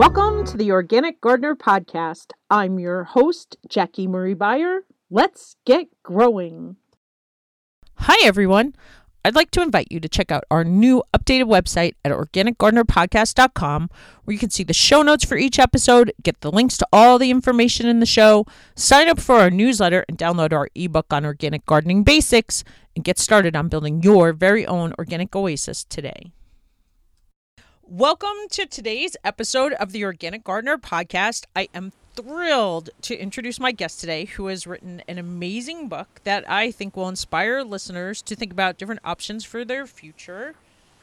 Welcome to the Organic Gardener Podcast. I'm your host, Jackie Marie Beyer. Let's get growing. Hi, everyone. I'd like to invite you to check out our new updated website at organicgardenerpodcast.com, where you can see the show notes for each episode, get the links to all the information in the show, sign up for our newsletter, and download our ebook on organic gardening basics, and get started on building your very own organic oasis today. Welcome to today's episode of the Organic Gardener Podcast. I am thrilled to introduce my guest today, who has written an amazing book that I think will inspire listeners to think about different options for their future.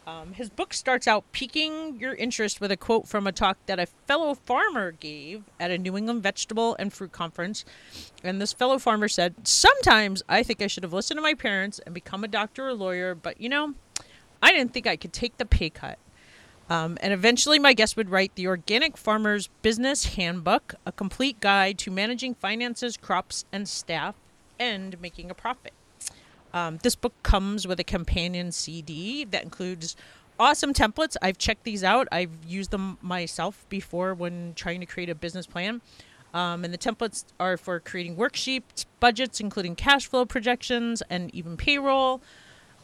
Um, his book starts out piquing your interest with a quote from a talk that a fellow farmer gave at a New England vegetable and fruit conference. And this fellow farmer said, Sometimes I think I should have listened to my parents and become a doctor or lawyer, but you know, I didn't think I could take the pay cut. Um, and eventually, my guest would write the Organic Farmer's Business Handbook, a complete guide to managing finances, crops, and staff, and making a profit. Um, this book comes with a companion CD that includes awesome templates. I've checked these out, I've used them myself before when trying to create a business plan. Um, and the templates are for creating worksheets, budgets, including cash flow projections, and even payroll.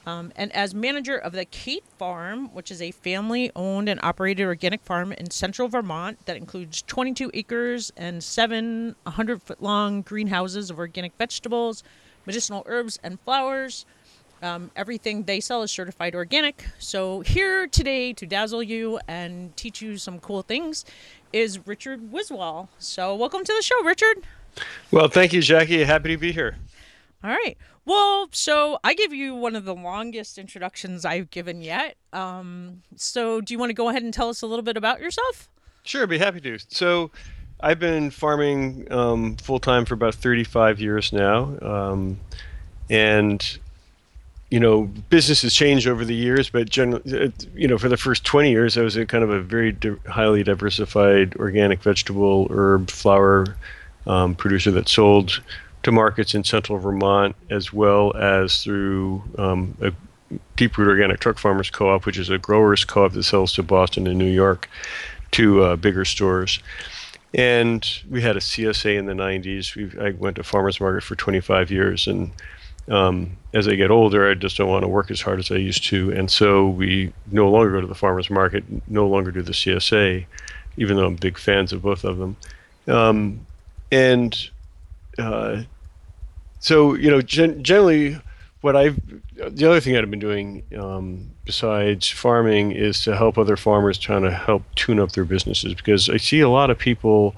Um, and as manager of the Cate Farm, which is a family owned and operated organic farm in central Vermont that includes 22 acres and seven 100 foot long greenhouses of organic vegetables, medicinal herbs, and flowers. Um, everything they sell is certified organic. So, here today to dazzle you and teach you some cool things is Richard Wiswall. So, welcome to the show, Richard. Well, thank you, Jackie. Happy to be here. All right. Well, so I give you one of the longest introductions I've given yet. Um, so, do you want to go ahead and tell us a little bit about yourself? Sure, I'd be happy to. So, I've been farming um, full time for about 35 years now. Um, and, you know, business has changed over the years, but generally, uh, you know, for the first 20 years, I was a kind of a very di- highly diversified organic vegetable, herb, flower um, producer that sold to markets in central Vermont, as well as through um, a Deep Root Organic Truck Farmers Co-op, which is a growers co-op that sells to Boston and New York, to uh, bigger stores. And we had a CSA in the 90s. we I went to farmers market for 25 years, and um, as I get older, I just don't want to work as hard as I used to, and so we no longer go to the farmers market, no longer do the CSA, even though I'm big fans of both of them. Um, and uh, so you know, gen- generally, what I've the other thing I've been doing um, besides farming is to help other farmers trying to help tune up their businesses because I see a lot of people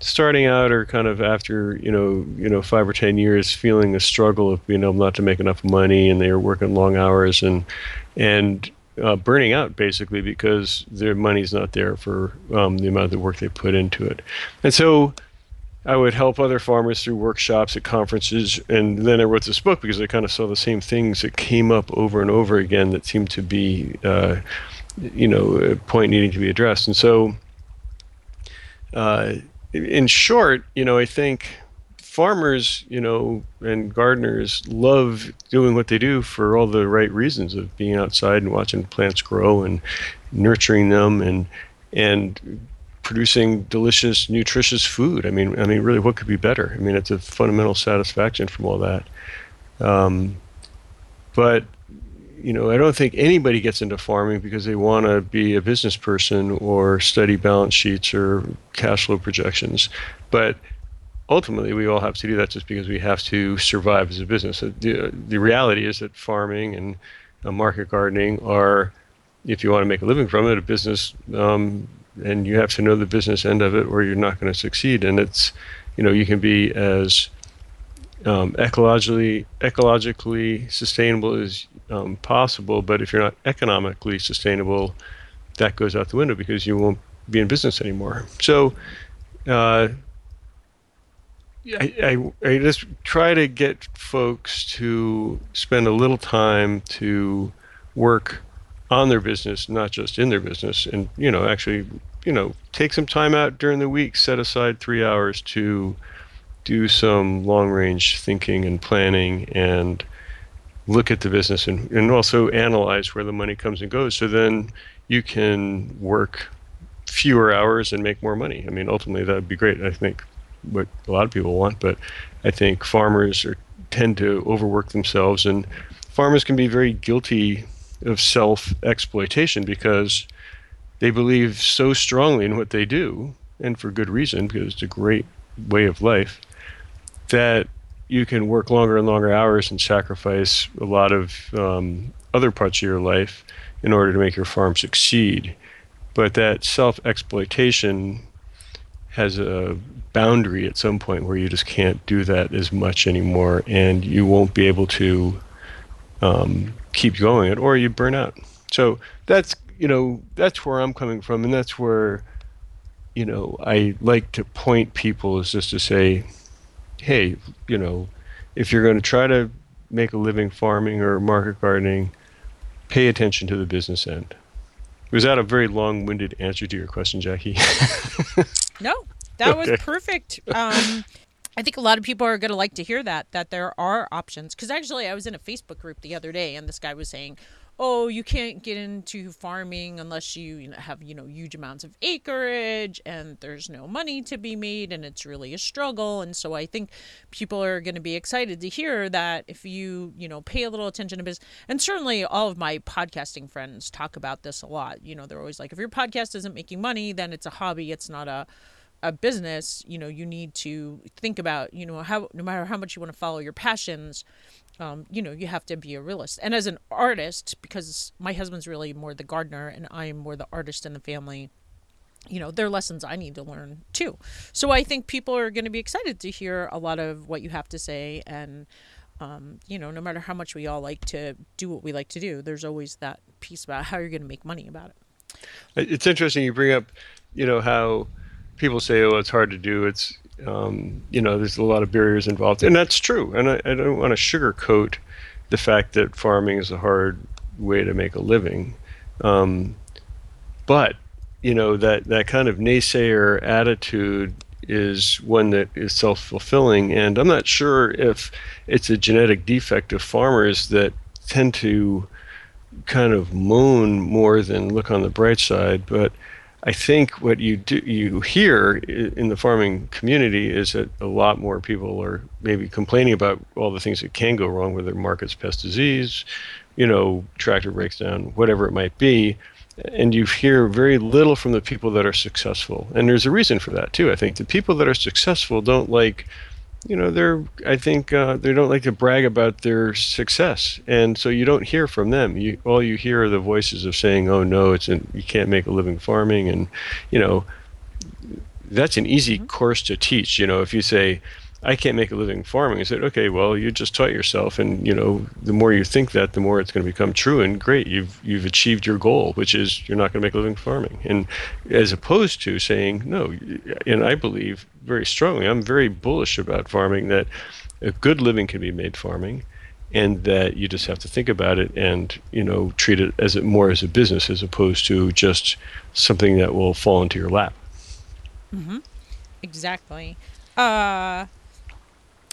starting out or kind of after you know you know five or ten years feeling the struggle of being able not to make enough money and they are working long hours and and uh, burning out basically because their money's not there for um, the amount of work they put into it. And so I would help other farmers through workshops at conferences, and then I wrote this book because I kind of saw the same things that came up over and over again that seemed to be, uh, you know, a point needing to be addressed. And so, uh, in short, you know, I think farmers, you know, and gardeners love doing what they do for all the right reasons of being outside and watching plants grow and nurturing them and and producing delicious, nutritious food. I mean, I mean, really, what could be better? I mean, it's a fundamental satisfaction from all that. Um, but you know, I don't think anybody gets into farming because they want to be a business person or study balance sheets or cash flow projections. But ultimately, we all have to do that just because we have to survive as a business. The, the reality is that farming and uh, market gardening are, if you want to make a living from it, a business um, and you have to know the business end of it or you're not going to succeed. And it's you know you can be as um, ecologically ecologically sustainable as um, possible but if you're not economically sustainable that goes out the window because you won't be in business anymore. So uh, I, I, I just try to get folks to spend a little time to work on their business, not just in their business, and you know, actually, you know, take some time out during the week, set aside three hours to do some long range thinking and planning and look at the business and, and also analyze where the money comes and goes. So then you can work fewer hours and make more money. I mean, ultimately that would be great. I think what a lot of people want, but I think farmers are tend to overwork themselves, and farmers can be very guilty of self exploitation because they believe so strongly in what they do, and for good reason, because it's a great way of life, that you can work longer and longer hours and sacrifice a lot of um, other parts of your life in order to make your farm succeed. But that self exploitation has a boundary at some point where you just can't do that as much anymore and you won't be able to um, keep going it or you burn out. So that's you know that's where I'm coming from and that's where you know I like to point people is just to say hey you know if you're going to try to make a living farming or market gardening pay attention to the business end. Was that a very long-winded answer to your question, Jackie? no, that okay. was perfect. Um, I think a lot of people are going to like to hear that that there are options. Because actually, I was in a Facebook group the other day, and this guy was saying, "Oh, you can't get into farming unless you, have you know huge amounts of acreage, and there's no money to be made, and it's really a struggle." And so I think people are going to be excited to hear that if you you know pay a little attention to business, and certainly all of my podcasting friends talk about this a lot. You know, they're always like, if your podcast isn't making money, then it's a hobby. It's not a a business, you know, you need to think about, you know, how no matter how much you want to follow your passions, um, you know, you have to be a realist. And as an artist, because my husband's really more the gardener and I'm more the artist in the family, you know, there are lessons I need to learn too. So I think people are going to be excited to hear a lot of what you have to say. And, um, you know, no matter how much we all like to do what we like to do, there's always that piece about how you're going to make money about it. It's interesting you bring up, you know, how people say, "Oh, it's hard to do." It's um, you know, there's a lot of barriers involved, and that's true. And I, I don't want to sugarcoat the fact that farming is a hard way to make a living, um, but you know that that kind of naysayer attitude is one that is self-fulfilling and i'm not sure if it's a genetic defect of farmers that tend to kind of moan more than look on the bright side but I think what you do you hear in the farming community is that a lot more people are maybe complaining about all the things that can go wrong, whether markets pest disease, you know, tractor breaks down, whatever it might be. And you hear very little from the people that are successful. And there's a reason for that too. I think the people that are successful don't like you know they're i think uh, they don't like to brag about their success. And so you don't hear from them. You all you hear are the voices of saying oh no it's an, you can't make a living farming. And you know that's an easy mm-hmm. course to teach. You know if you say I can't make a living farming. I said, okay, well, you just taught yourself, and you know, the more you think that, the more it's going to become true. And great, you've you've achieved your goal, which is you're not going to make a living farming. And as opposed to saying no, and I believe very strongly, I'm very bullish about farming that a good living can be made farming, and that you just have to think about it and you know treat it as it more as a business as opposed to just something that will fall into your lap. Mm-hmm. Exactly. Uh,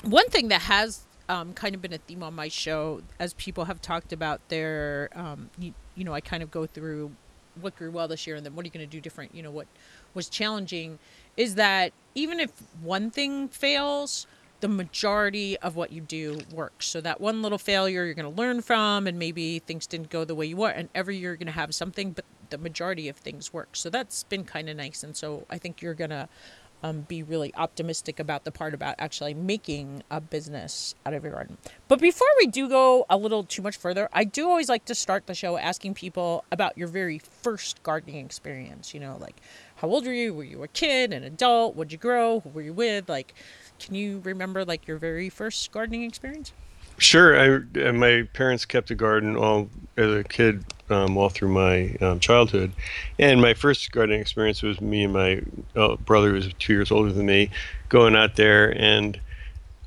one thing that has um, kind of been a theme on my show as people have talked about their um, you, you, know i kind of go through what grew well this year and then what are you going to do different you know what was challenging is that even if one thing fails the majority of what you do works. So that one little failure you're going to learn from and maybe things didn't go the way you want and every year you're going to have something but the majority of things work. So that's been kind of nice and so i think you're going to um, be really optimistic about the part about actually making a business out of your garden. But before we do go a little too much further, I do always like to start the show asking people about your very first gardening experience. You know, like how old were you? Were you a kid, an adult? What'd you grow? Who were you with? Like, can you remember like your very first gardening experience? Sure. I, my parents kept a garden all as a kid um, all through my um, childhood. And my first gardening experience was me and my uh, brother, who was two years older than me, going out there. And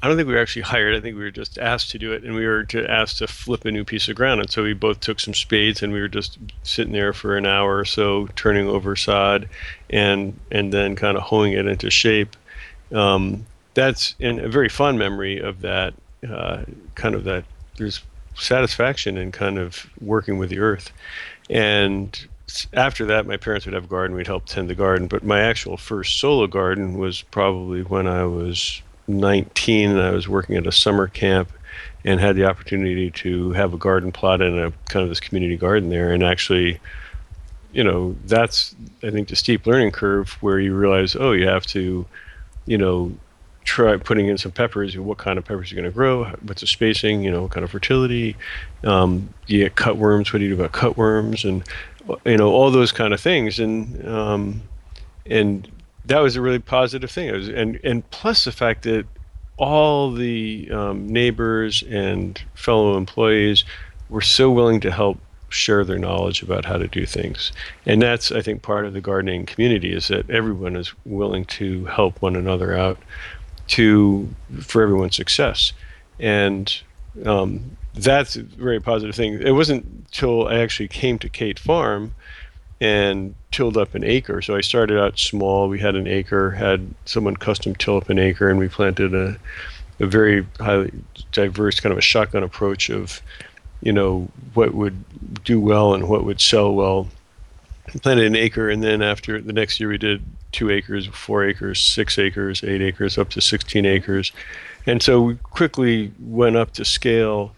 I don't think we were actually hired. I think we were just asked to do it. And we were to, asked to flip a new piece of ground. And so we both took some spades and we were just sitting there for an hour or so, turning over sod and, and then kind of hoeing it into shape. Um, that's a very fond memory of that, uh, kind of that. There's satisfaction in kind of working with the earth. And after that, my parents would have a garden. We'd help tend the garden. But my actual first solo garden was probably when I was 19 and I was working at a summer camp and had the opportunity to have a garden plot in a kind of this community garden there. And actually, you know, that's, I think, the steep learning curve where you realize, oh, you have to, you know, try putting in some peppers. What kind of peppers you're going to grow? What's the spacing? You know, what kind of fertility? Um, you get cutworms. What do you do about cutworms? And you know, all those kind of things. And um, and that was a really positive thing. It was, and and plus the fact that all the um, neighbors and fellow employees were so willing to help share their knowledge about how to do things. And that's, I think, part of the gardening community is that everyone is willing to help one another out to for everyone's success. And um, that's a very positive thing. It wasn't until I actually came to Cate Farm and tilled up an acre. So I started out small. We had an acre, had someone custom till up an acre, and we planted a, a very highly diverse kind of a shotgun approach of, you know, what would do well and what would sell well. Planted an acre, and then after the next year we did two acres, four acres, six acres, eight acres, up to 16 acres. And so we quickly went up to scale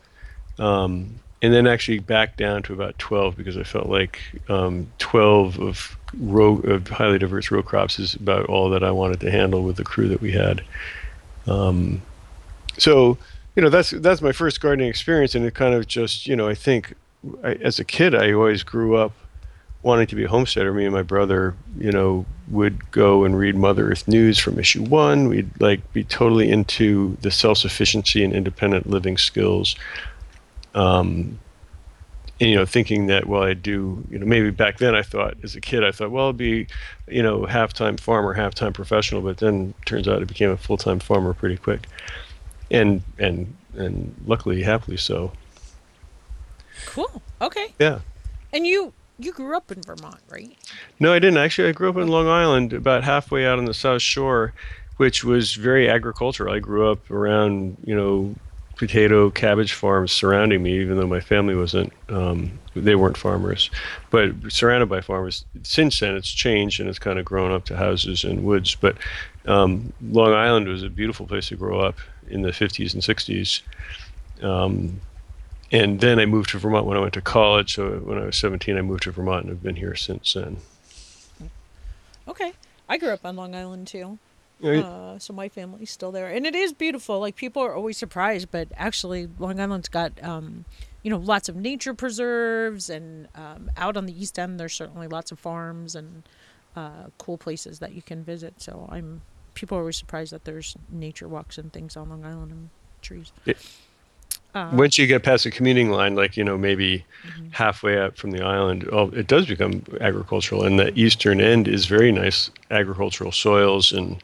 um, and then actually back down to about 12 because I felt like um, 12 of row of highly diverse row crops is about all that I wanted to handle with the crew that we had. Um, so you know that's that's my first gardening experience, and it kind of just you know I think I, as a kid I always grew up wanting to be a homesteader. Me and my brother, you know, would go and read Mother Earth News from issue one. We'd like be totally into the self sufficiency and independent living skills um, and, you know, thinking that well, I do, you know, maybe back then I thought as a kid I thought well, I'll be, you know, half-time farmer, half-time professional, but then turns out I became a full-time farmer pretty quick, and and and luckily, happily so. Cool. Okay. Yeah. And you you grew up in Vermont, right? No, I didn't. Actually, I grew up in Long Island, about halfway out on the South Shore, which was very agricultural. I grew up around, you know, potato cabbage farms surrounding me, even though my family wasn't, um, they weren't farmers, but surrounded by farmers. Since then, it's changed and it's kind of grown up to houses and woods. But um, Long Island was a beautiful place to grow up in the 50s and 60s. Um, and then I moved to Vermont when I went to college. So when I was 17, I moved to Vermont and I've been here since then. Okay. I grew up on Long Island too. Uh, so my family's still there, and it is beautiful. Like people are always surprised, but actually, Long Island's got um, you know lots of nature preserves, and um, out on the east end, there's certainly lots of farms and uh, cool places that you can visit. So I'm people are always surprised that there's nature walks and things on Long Island and trees. It, uh, Once you get past the commuting line, like you know maybe mm-hmm. halfway up from the island, oh, it does become agricultural, and the eastern end is very nice agricultural soils and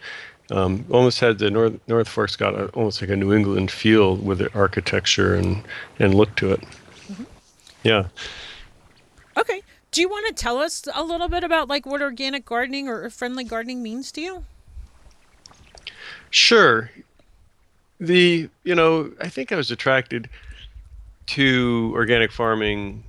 um, almost had the North North Fork's got a, almost like a New England feel with the architecture and and look to it. Mm-hmm. Yeah. Okay. Do you want to tell us a little bit about like what organic gardening or friendly gardening means to you? Sure. The you know I think I was attracted to organic farming.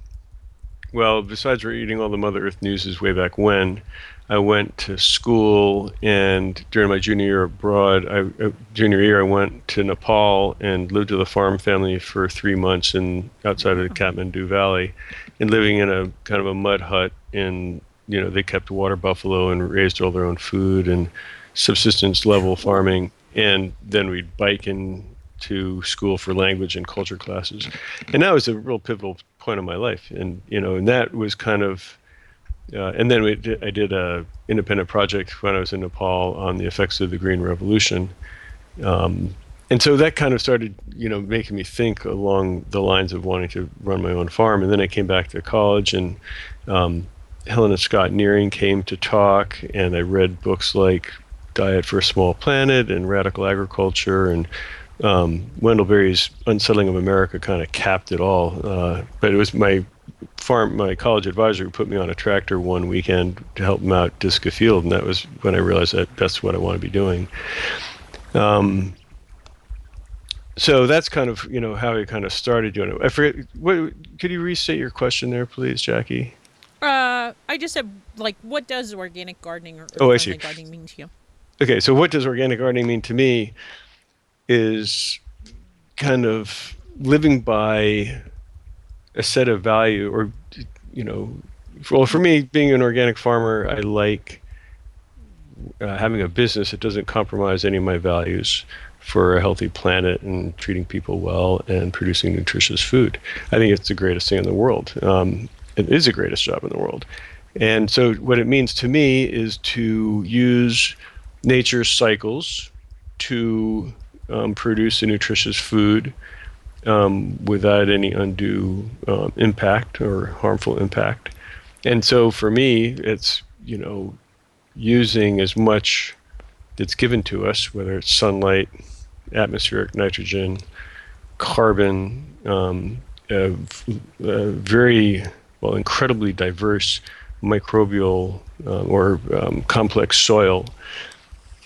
Well, besides reading all the Mother Earth newses way back when, I went to school, and during my junior year abroad, I, uh, junior year, I went to Nepal and lived with a farm family for three months in outside of the Kathmandu Valley, and living in a kind of a mud hut. And you know, they kept water buffalo and raised all their own food and subsistence level farming. And then we'd bike in to school for language and culture classes, and that was a real pivotal point of my life. And you know, and that was kind of uh, and then did, I did a independent project when I was in Nepal on the effects of the Green Revolution, um, and so that kind of started, you know, making me think along the lines of wanting to run my own farm. And then I came back to college, and um, Helen and Scott Nearing came to talk, and I read books like Diet for a Small Planet and Radical Agriculture, and um, Wendell Berry's Unsettling of America kind of capped it all. Uh, but it was my farm, my college advisor who put me on a tractor one weekend to help him out disc a field, and that was when I realized that that's what I want to be doing. Um, so that's kind of you know how I kind of started doing it. I forget. What could you restate your question there, please, Jackie? Uh, I just said like, what does organic gardening or, Oh, see. gardening mean to you? Okay, so what does organic gardening mean to me is kind of living by a set of value or you know well for me being an organic farmer I like uh, having a business that doesn't compromise any of my values for a healthy planet and treating people well and producing nutritious food. I think it's the greatest thing in the world. Um, it is the greatest job in the world. And so, what it means to me is to use nature's cycles to um, produce a nutritious food um, without any undue um, impact or harmful impact. And so, for me, it's you know using as much that's given to us, whether it's sunlight, atmospheric nitrogen, carbon, um, a, a very well, incredibly diverse microbial uh, or um, complex soil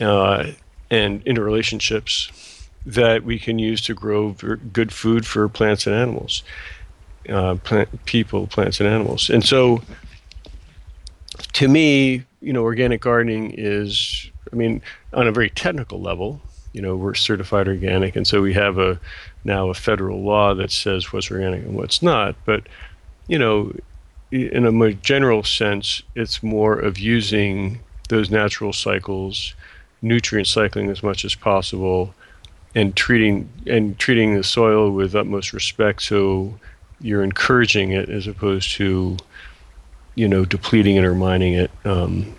uh, and interrelationships that we can use to grow good food for plants and animals, uh, plant, people, plants, and animals. And so, to me, you know, organic gardening is, I mean, on a very technical level, you know, we're certified organic, and so we have a now a federal law that says what's organic and what's not. But, you know, in a more general sense, it's more of using those natural cycles, nutrient cycling as much as possible, and treating and treating the soil with utmost respect. So you're encouraging it as opposed to, you know, depleting it or mining it. Um,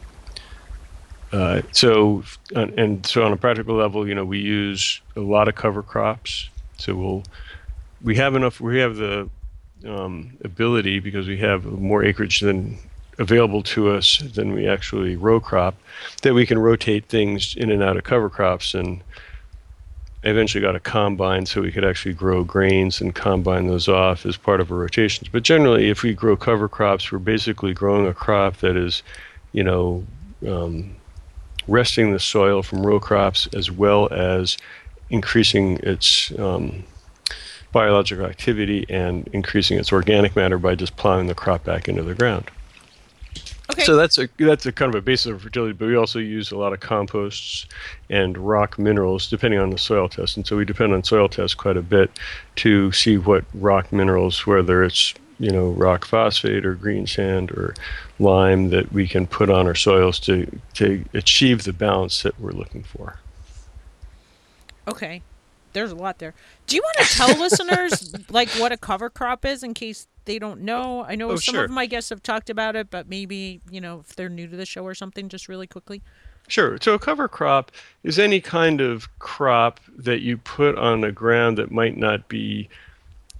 uh, so and, so on a practical level, you know, we use a lot of cover crops. So we'll we have enough. We have the um, ability because we have more acreage than available to us than we actually row crop that we can rotate things in and out of cover crops and eventually got a combine so we could actually grow grains and combine those off as part of our rotations but generally if we grow cover crops we're basically growing a crop that is you know um, resting the soil from row crops as well as increasing its um, biological activity and increasing its organic matter by just plowing the crop back into the ground. Okay. So that's a that's a kind of a basis of fertility, but we also use a lot of composts and rock minerals depending on the soil test. And so we depend on soil tests quite a bit to see what rock minerals, whether it's you know rock phosphate or green sand or lime, that we can put on our soils to to achieve the balance that we're looking for. Okay. There's a lot there. Do you want to tell listeners like what a cover crop is in case they don't know? I know Oh, some sure. of my guests have talked about it, but maybe, you know, if they're new to the show or something, just really quickly. Sure. So a cover crop is any kind of crop that you put on the ground that might not be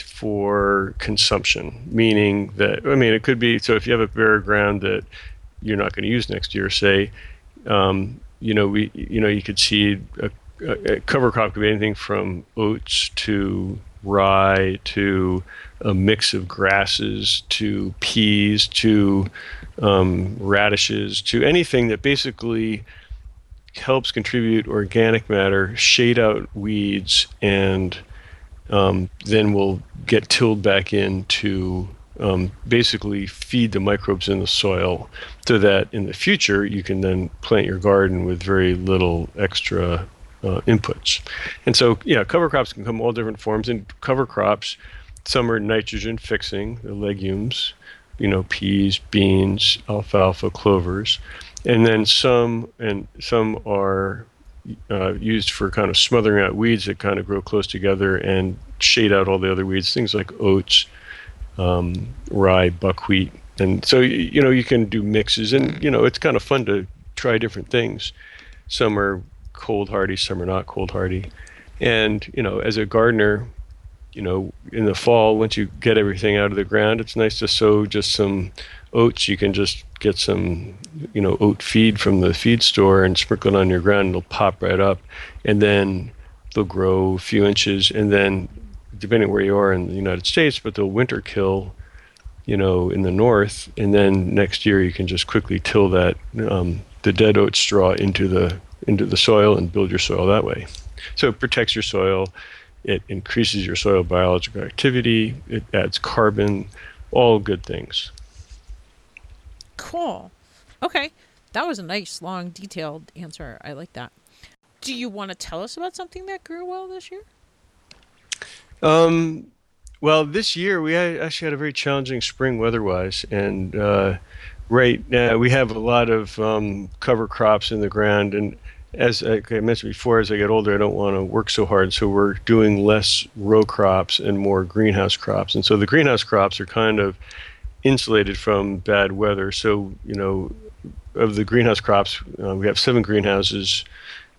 for consumption, meaning that, I mean, it could be, so if you have a bare ground that you're not going to use next year, say, um, you know, we, you know, you could seed a, a, a cover crop could be anything from oats to rye to a mix of grasses to peas to um, radishes to anything that basically helps contribute organic matter, shade out weeds, and um, then will get tilled back in to um, basically feed the microbes in the soil so that in the future you can then plant your garden with very little extra uh, inputs. And so, yeah, cover crops can come all different forms. And cover crops, some are nitrogen fixing, the legumes, you know, peas, beans, alfalfa, clovers, and then some and some are uh, used for kind of smothering out weeds that kind of grow close together and shade out all the other weeds, things like oats, um, rye, buckwheat, and so you know you can do mixes, and you know it's kind of fun to try different things. Some are cold hardy, some are not cold hardy, and you know as a gardener, you know in the fall once you get everything out of the ground, it's nice to sow just some oats. You can just get some you know oat feed from the feed store and sprinkle it on your ground, it'll pop right up, and then they'll grow a few inches, and then depending where you are in the United States, but they'll winter kill, you know, in the north, and then next year you can just quickly till that um, the dead oat straw into the into the soil and build your soil that way. So it protects your soil, it increases your soil biological activity, it adds carbon, all good things. Cool. Okay. That was a nice, long, detailed answer. I like that. Do you want to tell us about something that grew well this year? Um, well, this year we actually had a very challenging spring weather-wise, and uh, right now we have a lot of um, cover crops in the ground. And as I mentioned before, as I get older, I don't want to work so hard, so we're doing less row crops and more greenhouse crops. And so the greenhouse crops are kind of insulated from bad weather. So you know, of the greenhouse crops, uh, we have seven greenhouses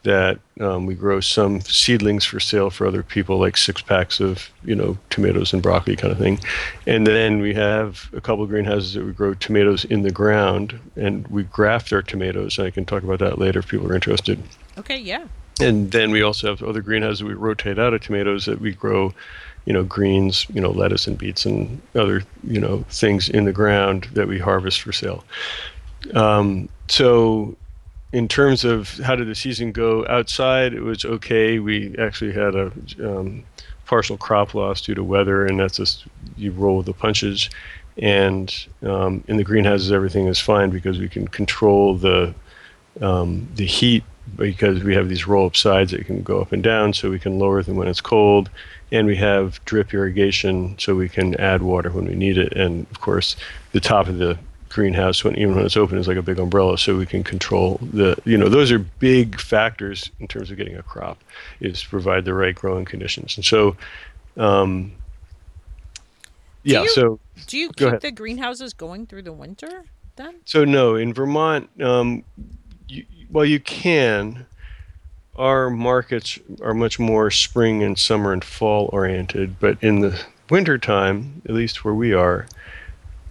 that um, we grow some seedlings for sale for other people, like six packs of you know tomatoes and broccoli kind of thing, and then we have a couple of greenhouses that we grow tomatoes in the ground, and we graft our tomatoes. I can talk about that later if people are interested. Okay, yeah. And then we also have other greenhouses we rotate out of tomatoes that we grow, you know, greens, you know, lettuce and beets and other you know things in the ground that we harvest for sale. Um, so in terms of how did the season go outside, it was okay. We actually had a um, partial crop loss due to weather, and that's just you roll with the punches. And um, in the greenhouses, everything is fine because we can control the um, the heat because we have these roll-up sides that can go up and down, so we can lower them when it's cold. And we have drip irrigation, so we can add water when we need it. And of course, the top of the greenhouse when even when it's open is like a big umbrella so we can control the you know those are big factors in terms of getting a crop is provide the right growing conditions. And so um, yeah you, so do you keep the greenhouses going through the winter then? So no in vermont um, you, well you can. Our markets are much more spring and summer and fall oriented but in the winter time at least where we are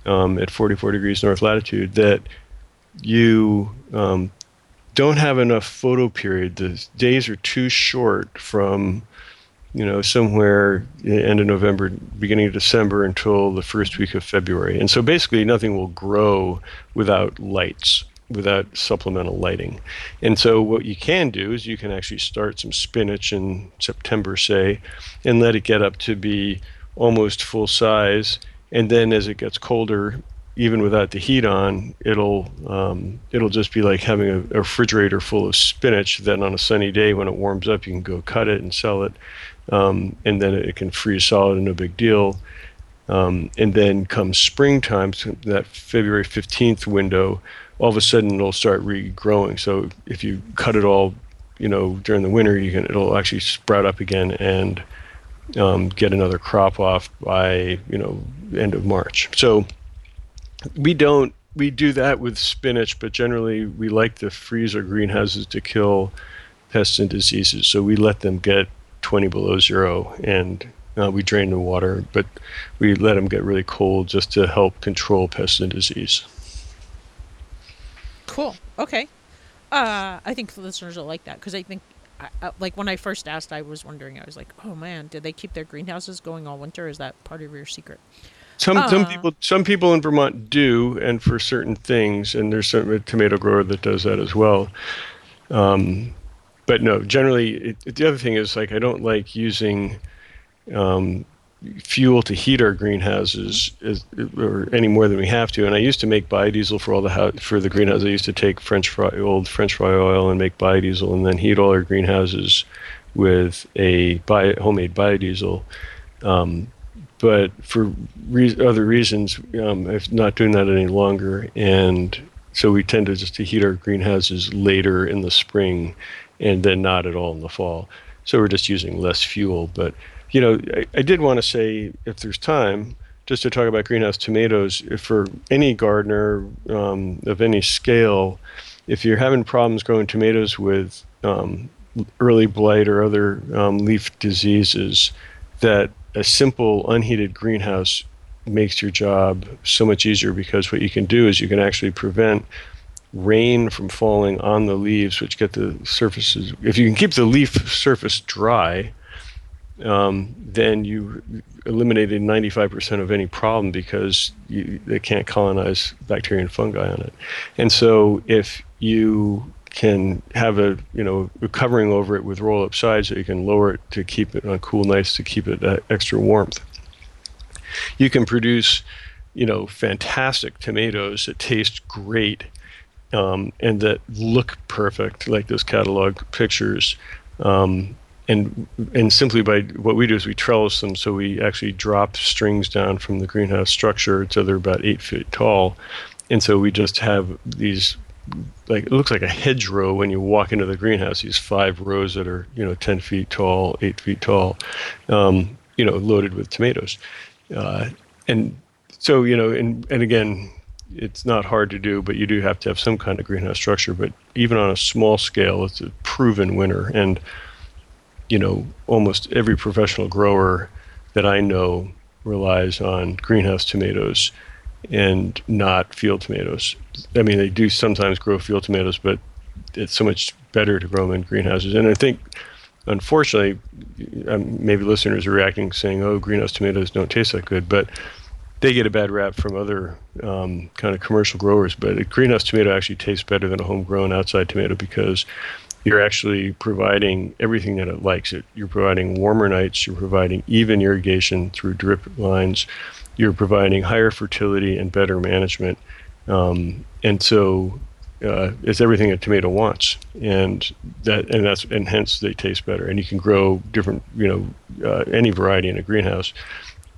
um, at 44 degrees north latitude that you um, don't have enough photo period. The days are too short from, you know, somewhere end of November, beginning of December until the first week of February. And so basically nothing will grow without lights, without supplemental lighting. And so what you can do is you can actually start some spinach in September, say, and let it get up to be almost full size and then as it gets colder, even without the heat on, it'll um, it'll just be like having a, a, refrigerator full of spinach. Then on a sunny day, when it warms up, you can go cut it and sell it, um, and then it can freeze solid, and no big deal. Um, and then come springtime, that February 15th window, all of a sudden it'll start regrowing. So if you cut it all, you know, during the winter, you can it'll actually sprout up again and um, get another crop off by you know end of March. So we don't we do that with spinach, but generally we like to freeze our greenhouses to kill pests and diseases. So we let them get 20 below zero and uh, we drain the water, but we let them get really cold just to help control pests and disease. Cool. Okay. Uh, I think the listeners will like that because I think I, like when I first asked, I was wondering. I was like, "Oh man, did they keep their greenhouses going all winter? Is that part of your secret?" Some uh, some people some people in Vermont do, and for certain things, and there's some a tomato grower that does that as well. Um, but no, generally, it, the other thing is like I don't like using um, fuel to heat our greenhouses is, or any more than we have to. And I used to make biodiesel for all the for the greenhouse. I used to take French fry old French fry oil and make biodiesel, and then heat all our greenhouses with a bio, homemade biodiesel. Um, but for re- other reasons, um, I'm not doing that any longer, and so we tend to just to heat our greenhouses later in the spring, and then not at all in the fall. So we're just using less fuel, but you know, I, I did want to say, if there's time, just to talk about greenhouse tomatoes, for any gardener um, of any scale, if you're having problems growing tomatoes with um, early blight or other um, leaf diseases, that a simple unheated greenhouse makes your job so much easier because what you can do is you can actually prevent rain from falling on the leaves, which get the surfaces. If you can keep the leaf surface dry, um, then you eliminated 95% of any problem because you, they can't colonize bacteria and fungi on it. And so if you can have a you know covering over it with roll up sides so you can lower it to keep it on cool nights to keep it uh, extra warmth. You can produce you know, fantastic tomatoes that taste great um, and that look perfect, like those catalog pictures. Um, and and simply by what we do is we trellis them, so we actually drop strings down from the greenhouse structure so they're about eight feet tall, and so we just have these like it looks like a hedgerow when you walk into the greenhouse. These five rows that are you know ten feet tall, eight feet tall, um, you know, loaded with tomatoes, uh, and so you know, and and again, it's not hard to do, but you do have to have some kind of greenhouse structure. But even on a small scale, it's a proven winner, and you know, almost every professional grower that I know relies on greenhouse tomatoes and not field tomatoes. I mean, they do sometimes grow field tomatoes, but it's so much better to grow them in greenhouses. And I think, unfortunately, um, maybe listeners are reacting saying, "Oh, greenhouse tomatoes don't taste that good," but they get a bad rap from other um, kind of commercial growers. But a greenhouse tomato actually tastes better than a homegrown outside tomato because you're actually providing everything that it likes. It you're providing warmer nights, you're providing even irrigation through drip lines, you're providing higher fertility and better management, um, and so uh, it's everything a tomato wants, and that and that's and hence they taste better. And you can grow different, you know, uh, any variety in a greenhouse,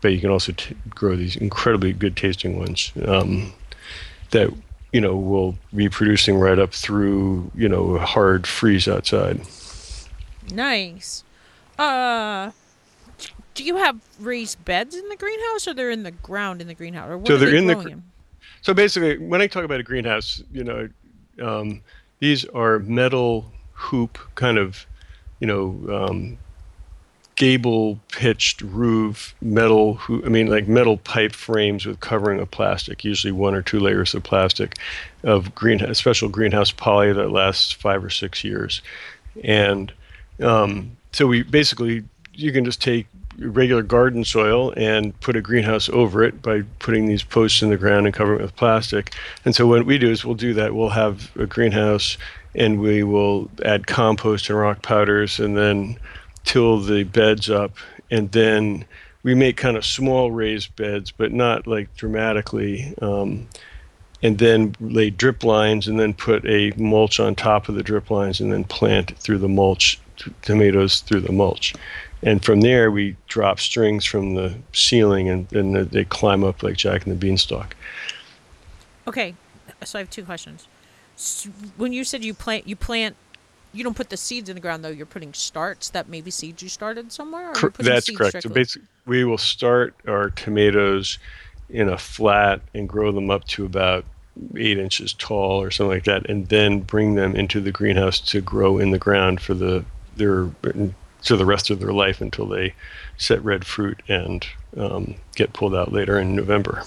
but you can also t- grow these incredibly good tasting ones um, that you know will be producing right up through you know a hard freeze outside. Nice. Uh, do you have raised beds in the greenhouse, or they're in the ground in the greenhouse, or what So are they're they in the growing gr- in? So basically, when I talk about a greenhouse, you know, um, these are metal hoop kind of, you know, um, gable pitched roof metal i mean, like metal pipe frames with covering of plastic, usually one or two layers of plastic, of green special greenhouse poly that lasts five or six years, and um, so we basically you can just take regular garden soil and put a greenhouse over it by putting these posts in the ground and covering it with plastic. And so what we do is we'll do that. We'll have a greenhouse and we will add compost and rock powders and then till the beds up and then we make kind of small raised beds but not like dramatically um, and then lay drip lines and then put a mulch on top of the drip lines and then plant through the mulch t- tomatoes through the mulch and from there we drop strings from the ceiling and then they climb up like jack and the beanstalk Okay, so I have two questions. When you said you plant, you plant, you don't put the seeds in the ground though. You're putting starts that maybe seeds you started somewhere. Or you putting that's correct so basically we will start our tomatoes in a flat and grow them up to about eight inches tall or something like that and then bring them into the greenhouse to grow in the ground for the their to the rest of their life until they set red fruit and um, get pulled out later in November.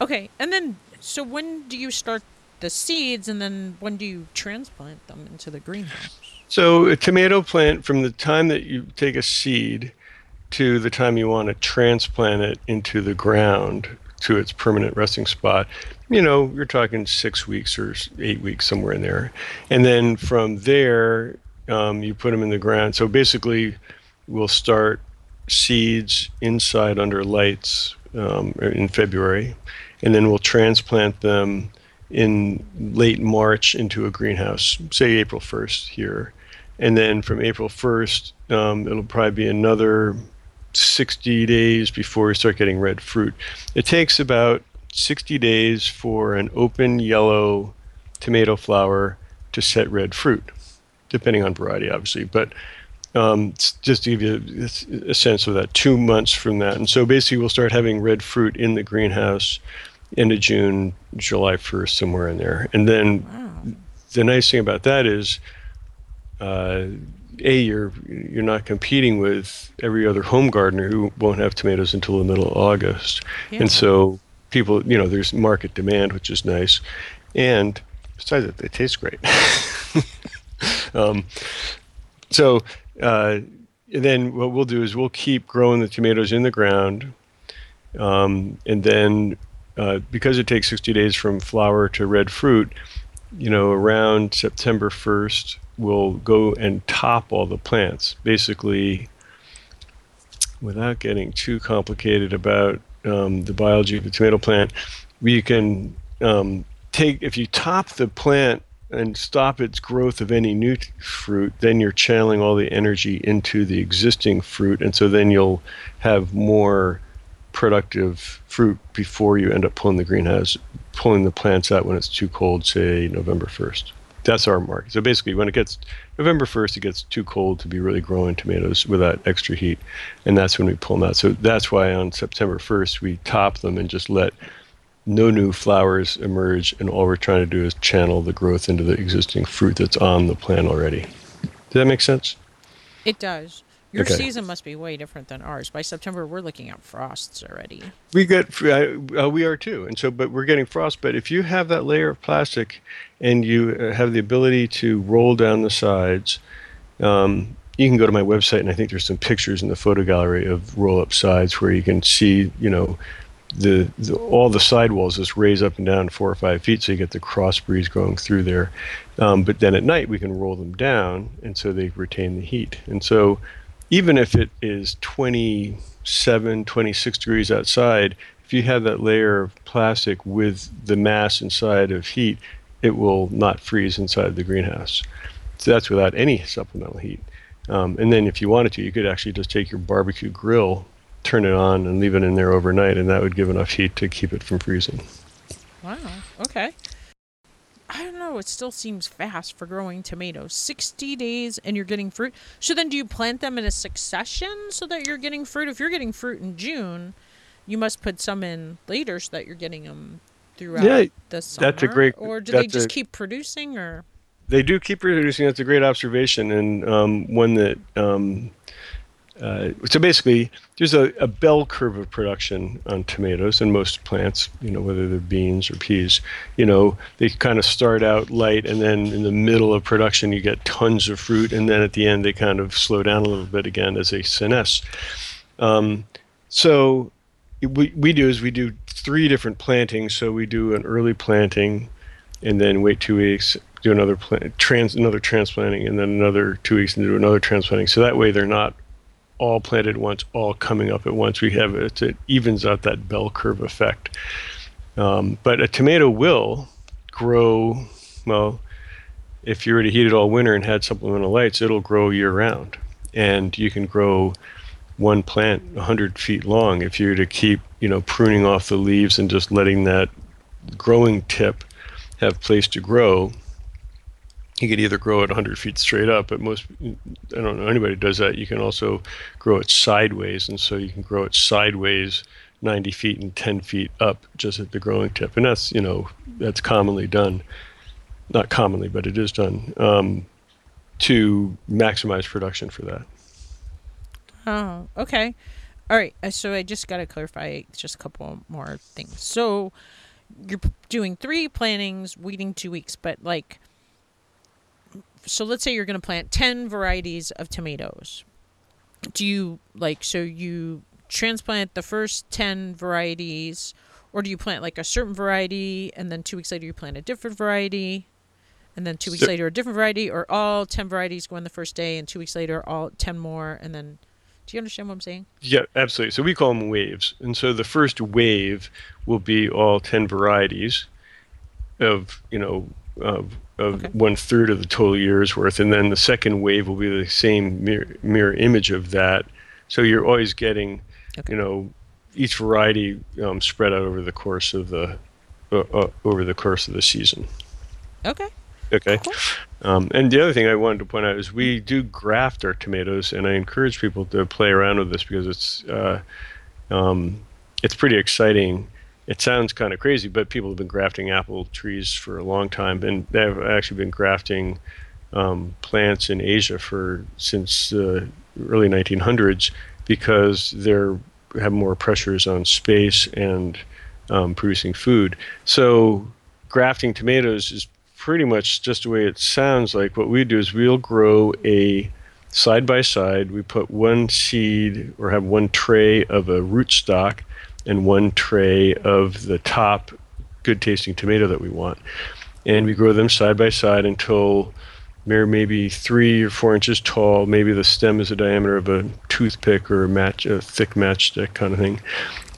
Okay, and then so when do you start the seeds, and then when do you transplant them into the greenhouse? So a tomato plant, from the time that you take a seed to the time you want to transplant it into the ground to its permanent resting spot, you know, you're talking six weeks or eight weeks, somewhere in there. And then from there, um, you put them in the ground. So basically, we'll start seeds inside under lights um, in February, and then we'll transplant them in late March into a greenhouse, say April 1st here. And then from April 1st, um, it'll probably be another 60 days before we start getting red fruit. It takes about 60 days for an open yellow tomato flower to set red fruit, depending on variety, obviously. But um, just to give you a- a sense of that, two months from that. And so basically, we'll start having red fruit in the greenhouse into June, July 1st, somewhere in there. And then Wow. the nice thing about that is, uh, a you're you're not competing with every other home gardener who won't have tomatoes until the middle of August, Yeah. and so people, you know, there's market demand, which is nice, and besides that, they taste great. um, so uh, then what we'll do is we'll keep growing the tomatoes in the ground, um, and then uh, because it takes 60 days from flower to red fruit, you know, around September 1st, we'll go and top all the plants. Basically, without getting too complicated about um, the biology of the tomato plant, we can um, take if you top the plant and stop its growth of any new t- fruit, then you're channeling all the energy into the existing fruit, and so then you'll have more productive fruit before you end up pulling the greenhouse, pulling the plants out when it's too cold, say November 1st. That's our mark. So basically, when it gets November 1st, it gets too cold to be really growing tomatoes without extra heat, and that's when we pull them out. So that's why on September 1st, we top them and just let no new flowers emerge, and all we're trying to do is channel the growth into the existing fruit that's on the plant already. Does that make sense? It does. Your Okay. season must be way different than ours. By September, we're looking at frosts already. We get uh, uh, we are too, and so but we're getting frost. But if you have that layer of plastic, and you uh, have the ability to roll down the sides, um, you can go to my website, and I think there's some pictures in the photo gallery of roll-up sides where you can see, you know, the, the all the sidewalls just raise up and down four or five feet, so you get the cross breeze going through there. Um, but then at night we can roll them down, and so they retain the heat. And so even if it is 27, 26 degrees outside, if you have that layer of plastic with the mass inside of heat, it will not freeze inside the greenhouse. So that's without any supplemental heat. Um, and then if you wanted to, you could actually just take your barbecue grill, turn it on, and leave it in there overnight, and that would give enough heat to keep it from freezing. Wow. Okay. It still seems fast for growing tomatoes. 60 days and you're getting fruit. So then do you plant them in a succession so that you're getting fruit? If you're getting fruit in June, you must put some in later so that you're getting them throughout Yeah, the summer. that's a great- Or do they just a- keep producing or? They do keep producing. That's a great observation, and um, one that. Um, uh, so basically, there's a, a bell curve of production on tomatoes and most plants. You know, whether they're beans or peas. You know, they kind of start out light, and then in the middle of production, you get tons of fruit, and then at the end, they kind of slow down a little bit again as they senesce. Um, so we, we do is we do three different plantings. So we do an early planting, and then wait two weeks, do another plant, trans another transplanting, and then another two weeks and do another transplanting. So that way they're not all planted at once, all coming up at once. We have it, it evens out that bell curve effect. Um, but a tomato will grow well. If you were to heat it all winter and had supplemental lights, it'll grow year round, and you can grow one plant 100 feet long if you were to keep you know pruning off the leaves and just letting that growing tip have place to grow you could either grow it 100 feet straight up but most i don't know anybody does that you can also grow it sideways and so you can grow it sideways 90 feet and 10 feet up just at the growing tip and that's you know that's commonly done not commonly but it is done um, to maximize production for that Oh, okay. All right. uh, So I just got to clarify just a couple more things. So you're doing three plantings, weeding two weeks, but like, so let's say you're going to plant 10 varieties of tomatoes. Do you like, so you transplant the first 10 varieties, or do you plant like a certain variety and then two weeks later you plant a different variety? And then two weeks So- later, a different variety, or all 10 varieties go in the first day, and two weeks later, all 10 more, and then do you understand what I'm saying? Yeah, absolutely. So we call them waves. And so the first wave will be all 10 varieties of, you know, of, of Okay. one third of the total year's worth. And then the second wave will be the same mirror, mirror image of that. So you're always getting, Okay. you know, each variety um, spread out over the course of the, uh, uh, over the course of the season. Okay. Okay. Cool. Um, and the other thing I wanted to point out is we do graft our tomatoes, and I encourage people to play around with this because it's uh, um, it's pretty exciting. It sounds kind of crazy, but people have been grafting apple trees for a long time, and they've actually been grafting um, plants in Asia for since the early 1900s because they're have more pressures on space and um, producing food. So grafting tomatoes is pretty much just the way it sounds like. What we do is we'll grow a side by side. We put one seed or have one tray of a rootstock and one tray of the top good tasting tomato that we want. And we grow them side by side until they're maybe three or four inches tall. Maybe the stem is the diameter of a toothpick or a match, a thick matchstick kind of thing.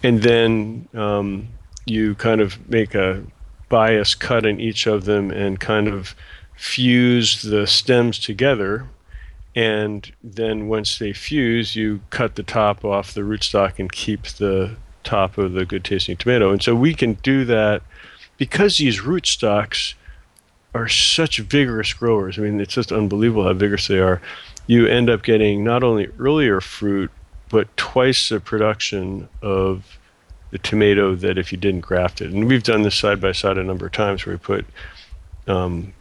and then um, you kind of make a bias cut in each of them and kind of fuse the stems together. And then once they fuse, you cut the top off the rootstock and keep the top of the good tasting tomato. And so we can do that because these rootstocks are such vigorous growers. I mean, it's just unbelievable how vigorous they are. You end up getting not only earlier fruit, but twice the production of the tomato that if you didn't graft it. And we've done this side by side a number of times where we put um,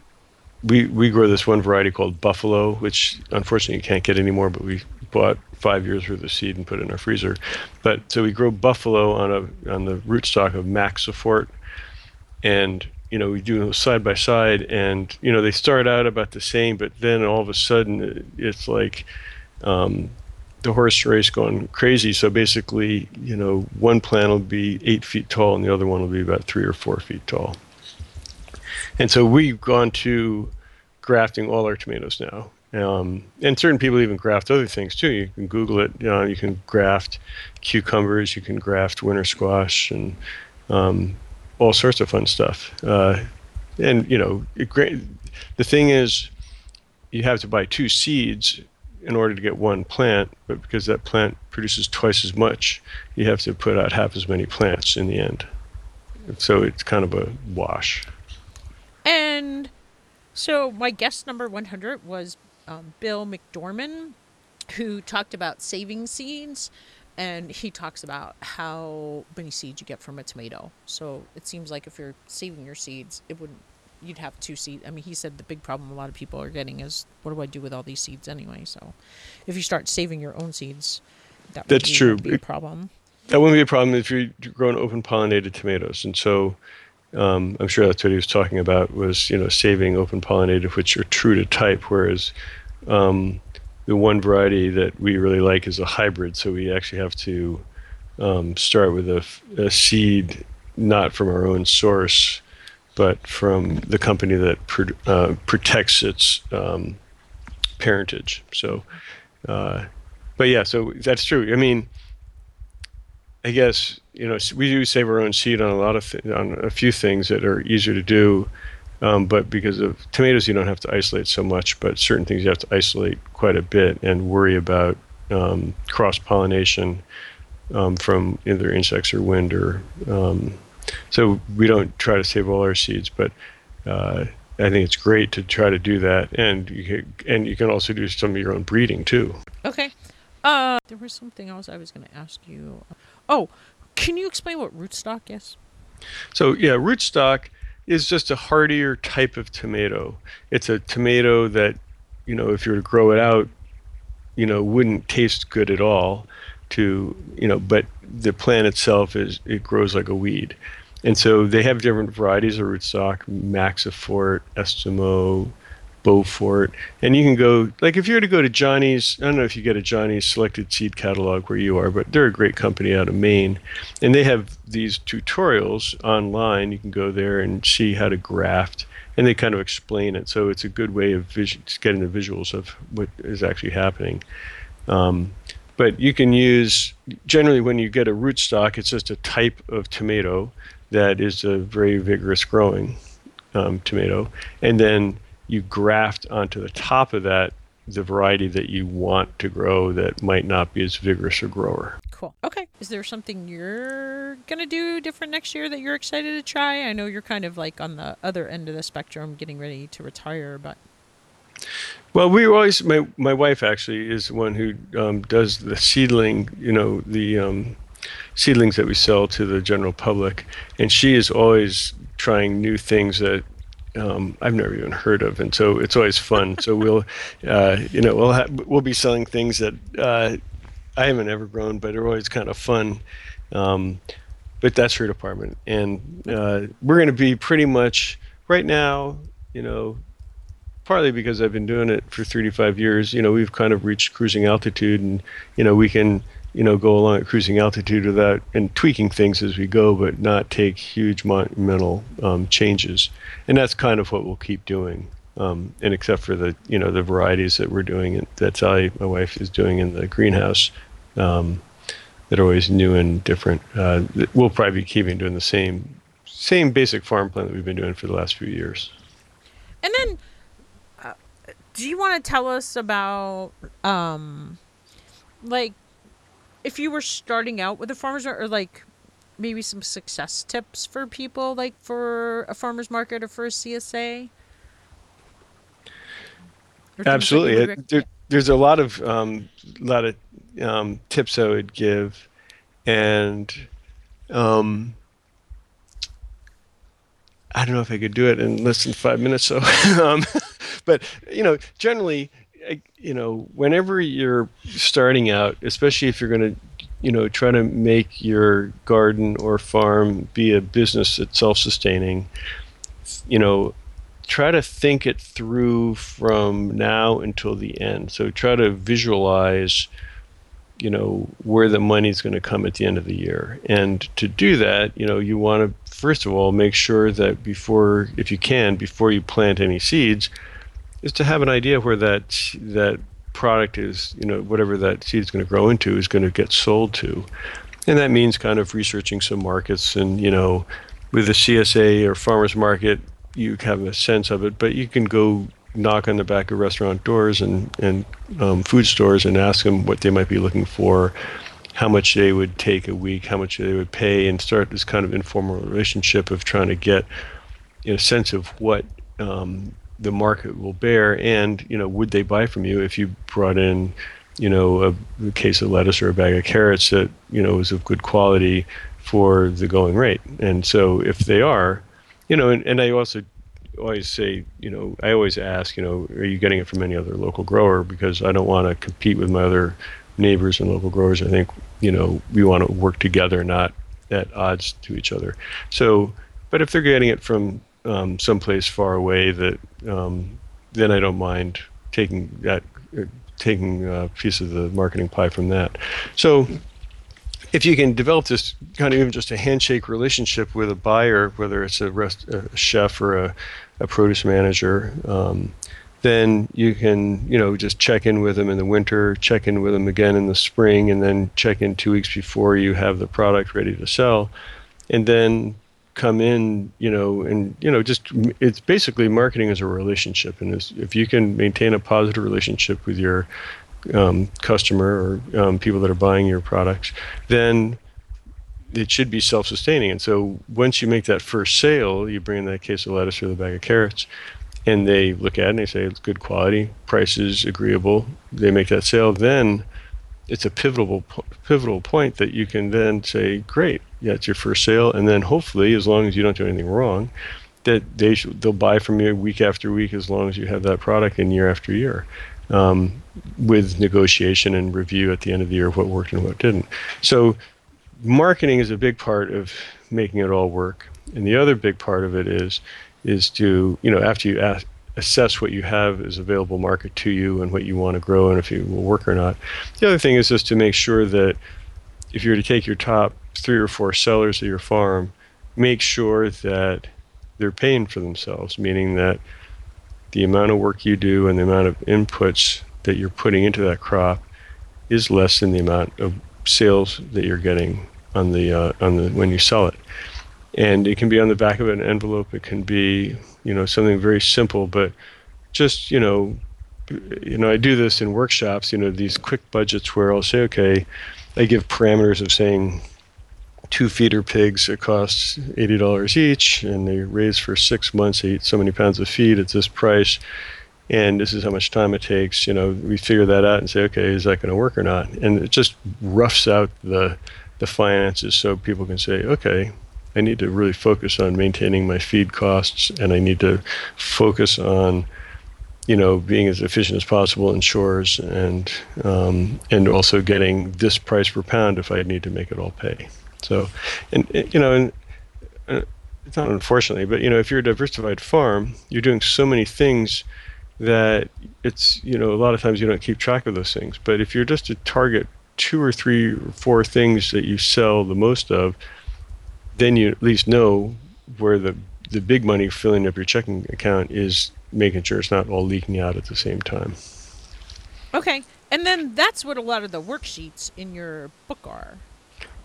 we we grow this one variety called Buffalo, which unfortunately you can't get anymore, but we bought five years worth of seed and put in our freezer. But so we grow Buffalo on a on the rootstock of Maxifort, and you know we do them side by side, and you know they start out about the same, but then all of a sudden it's like. Um, the horse race going crazy. So basically, you know, one plant will be eight feet tall and the other one will be about three or four feet tall. And so we've gone to grafting all our tomatoes now. Um, and certain people even graft other things too. You can Google it. You know, you can graft cucumbers, you can graft winter squash, and um, all sorts of fun stuff. Uh, and you know, it, the thing is, you have to buy two seeds in order to get one plant, but because that plant produces twice as much, you have to put out half as many plants in the end. So it's kind of a wash. And so my guest number 100 was um, Bill McDorman, who talked about saving seeds. And he talks about how many seeds you get from a tomato. So it seems like if you're saving your seeds, it wouldn't you'd have two seeds. I mean, he said the big problem a lot of people are getting is what do I do with all these seeds anyway? So, if you start saving your own seeds, that that's be, true. Be a problem. That wouldn't be a problem if you're growing open pollinated tomatoes, and so um, I'm sure that's what he was talking about was you know saving open pollinated which are true to type, whereas um, the one variety that we really like is a hybrid, so we actually have to um, start with a, a, seed not from our own source, but from the company that uh, protects its um, parentage. So, uh, but yeah, so that's true. I mean, I guess you know we do save our own seed on a lot of th- on a few things that are easier to do, um, but because of tomatoes, you don't have to isolate so much. But certain things you have to isolate quite a bit and worry about um, cross pollination um, from either insects or wind or. Um, so we don't try to save all our seeds, but uh, I think it's great to try to do that, and you can, and you can also do some of your own breeding too. Okay. Uh, there was something else I was going to ask you. Oh, can you explain what rootstock is? So yeah, rootstock is just a hardier type of tomato. It's a tomato that, you know, if you were to grow it out, you know, wouldn't taste good at all. To you know, but the plant itself is it grows like a weed, and so they have different varieties of rootstock: Maxifort, Estimo, Beaufort, and you can go like if you were to go to Johnny's. I don't know if you get a Johnny's selected seed catalog where you are, but they're a great company out of Maine, and they have these tutorials online. You can go there and see how to graft, and they kind of explain it. So it's a good way of vis- getting the visuals of what is actually happening. Um, but you can use generally when you get a rootstock, it's just a type of tomato that is a very vigorous growing um, tomato, and then you graft onto the top of that the variety that you want to grow that might not be as vigorous a grower. Cool. Okay. Is there something you're going to do different next year that you're excited to try? I know you're kind of like on the other end of the spectrum, getting ready to retire, but. Well, we always my my wife actually is the one who um, does the seedling, you know, the um, seedlings that we sell to the general public, and she is always trying new things that um, I've never even heard of, and so it's always fun. so we'll, uh, you know, we'll ha- we'll be selling things that uh, I haven't ever grown, but are always kind of fun. Um, but that's her department, and uh, we're going to be pretty much right now. You know, partly because I've been doing it for 35 years. You know, we've kind of reached cruising altitude, and you know, we can you know, go along at cruising altitude without and tweaking things as we go, but not take huge monumental um, changes. And that's kind of what we'll keep doing. Um, and except for the you know the varieties that we're doing, and that Sally, my wife, is doing in the greenhouse, um, that are always new and different. Uh, we'll probably be keeping doing the same same basic farm plan that we've been doing for the last few years. And then, uh, do you want to tell us about, um, like, if you were starting out with a farmer's market, or like maybe some success tips for people, like for a farmer's market or for a CSA? Absolutely, it, there, there's a lot of um, lot of um, tips I would give, and um, I don't know if I could do it in less than five minutes. So, um, but you know, generally, you know, whenever you're starting out, especially if you're going to, you know, try to make your garden or farm be a business that's self-sustaining, you know, try to think it through from now until the end. So try to visualize you know where the money's going to come at the end of the year and to do that you know you want to first of all make sure that before if you can before you plant any seeds is to have an idea where that that product is you know whatever that seed is going to grow into is going to get sold to. And that means kind of researching some markets and you know with the CSA or farmers market you have a sense of it but you can go knock on the back of restaurant doors and and um, food stores and ask them what they might be looking for, how much they would take a week, how much they would pay, and start this kind of informal relationship of trying to get you know, a sense of what um, the market will bear, and you know, would they buy from you if you brought in you know a, a case of lettuce or a bag of carrots that you know was of good quality for the going rate, and so if they are, you know, and, and I also always say, you know, I always ask, you know, are you getting it from any other local grower? Because I don't want to compete with my other neighbors and local growers. I think, you know, we want to work together, not at odds to each other. So, but if they're getting it from um, someplace far away, that um, then I don't mind taking that, uh, taking a piece of the marketing pie from that. So if you can develop this kind of even just a handshake relationship with a buyer, whether it's a, rest, a chef or a, a produce manager, um, then you can you know just check in with them in the winter, check in with them again in the spring, and then check in two weeks before you have the product ready to sell, and then come in you know and you know just it's basically marketing as a relationship and if you can maintain a positive relationship with your um, customer or um, people that are buying your products, then it should be self-sustaining. And so once you make that first sale, you bring in that case of lettuce or the bag of carrots, and they look at it and they say it's good quality, price is agreeable. They make that sale. Then it's a pivotal pivotal point that you can then say, great, yeah, it's your first sale, and then hopefully, as long as you don't do anything wrong, that they sh- they'll buy from you week after week as long as you have that product and year after year um, with negotiation and review at the end of the year of what worked and what didn't. So marketing is a big part of making it all work, and the other big part of it is is to you know after you ask, assess what you have as available market to you and what you want to grow and if it will work or not. The other thing is just to make sure that if you're to take your top three or four sellers of your farm, make sure that they're paying for themselves, meaning that the amount of work you do and the amount of inputs that you're putting into that crop is less than the amount of sales that you're getting on the uh, on the when you sell it. And it can be on the back of an envelope. It can be you know something very simple, but just you know you know I do this in workshops. You know these quick budgets where I'll say, okay, I give parameters of saying two feeder pigs it costs $80 each and they raise for six months they eat so many pounds of feed at this price and this is how much time it takes you know we figure that out and say okay is that going to work or not and it just roughs out the the finances so people can say okay i need to really focus on maintaining my feed costs and i need to focus on you know being as efficient as possible in shores and um, and also getting this price per pound if i need to make it all pay so, and you know, and uh, it's not unfortunately, but you know, if you're a diversified farm, you're doing so many things that it's you know a lot of times you don't keep track of those things. But if you're just to target two or three or four things that you sell the most of, then you at least know where the the big money filling up your checking account is making sure it's not all leaking out at the same time. Okay. And then that's what a lot of the worksheets in your book are.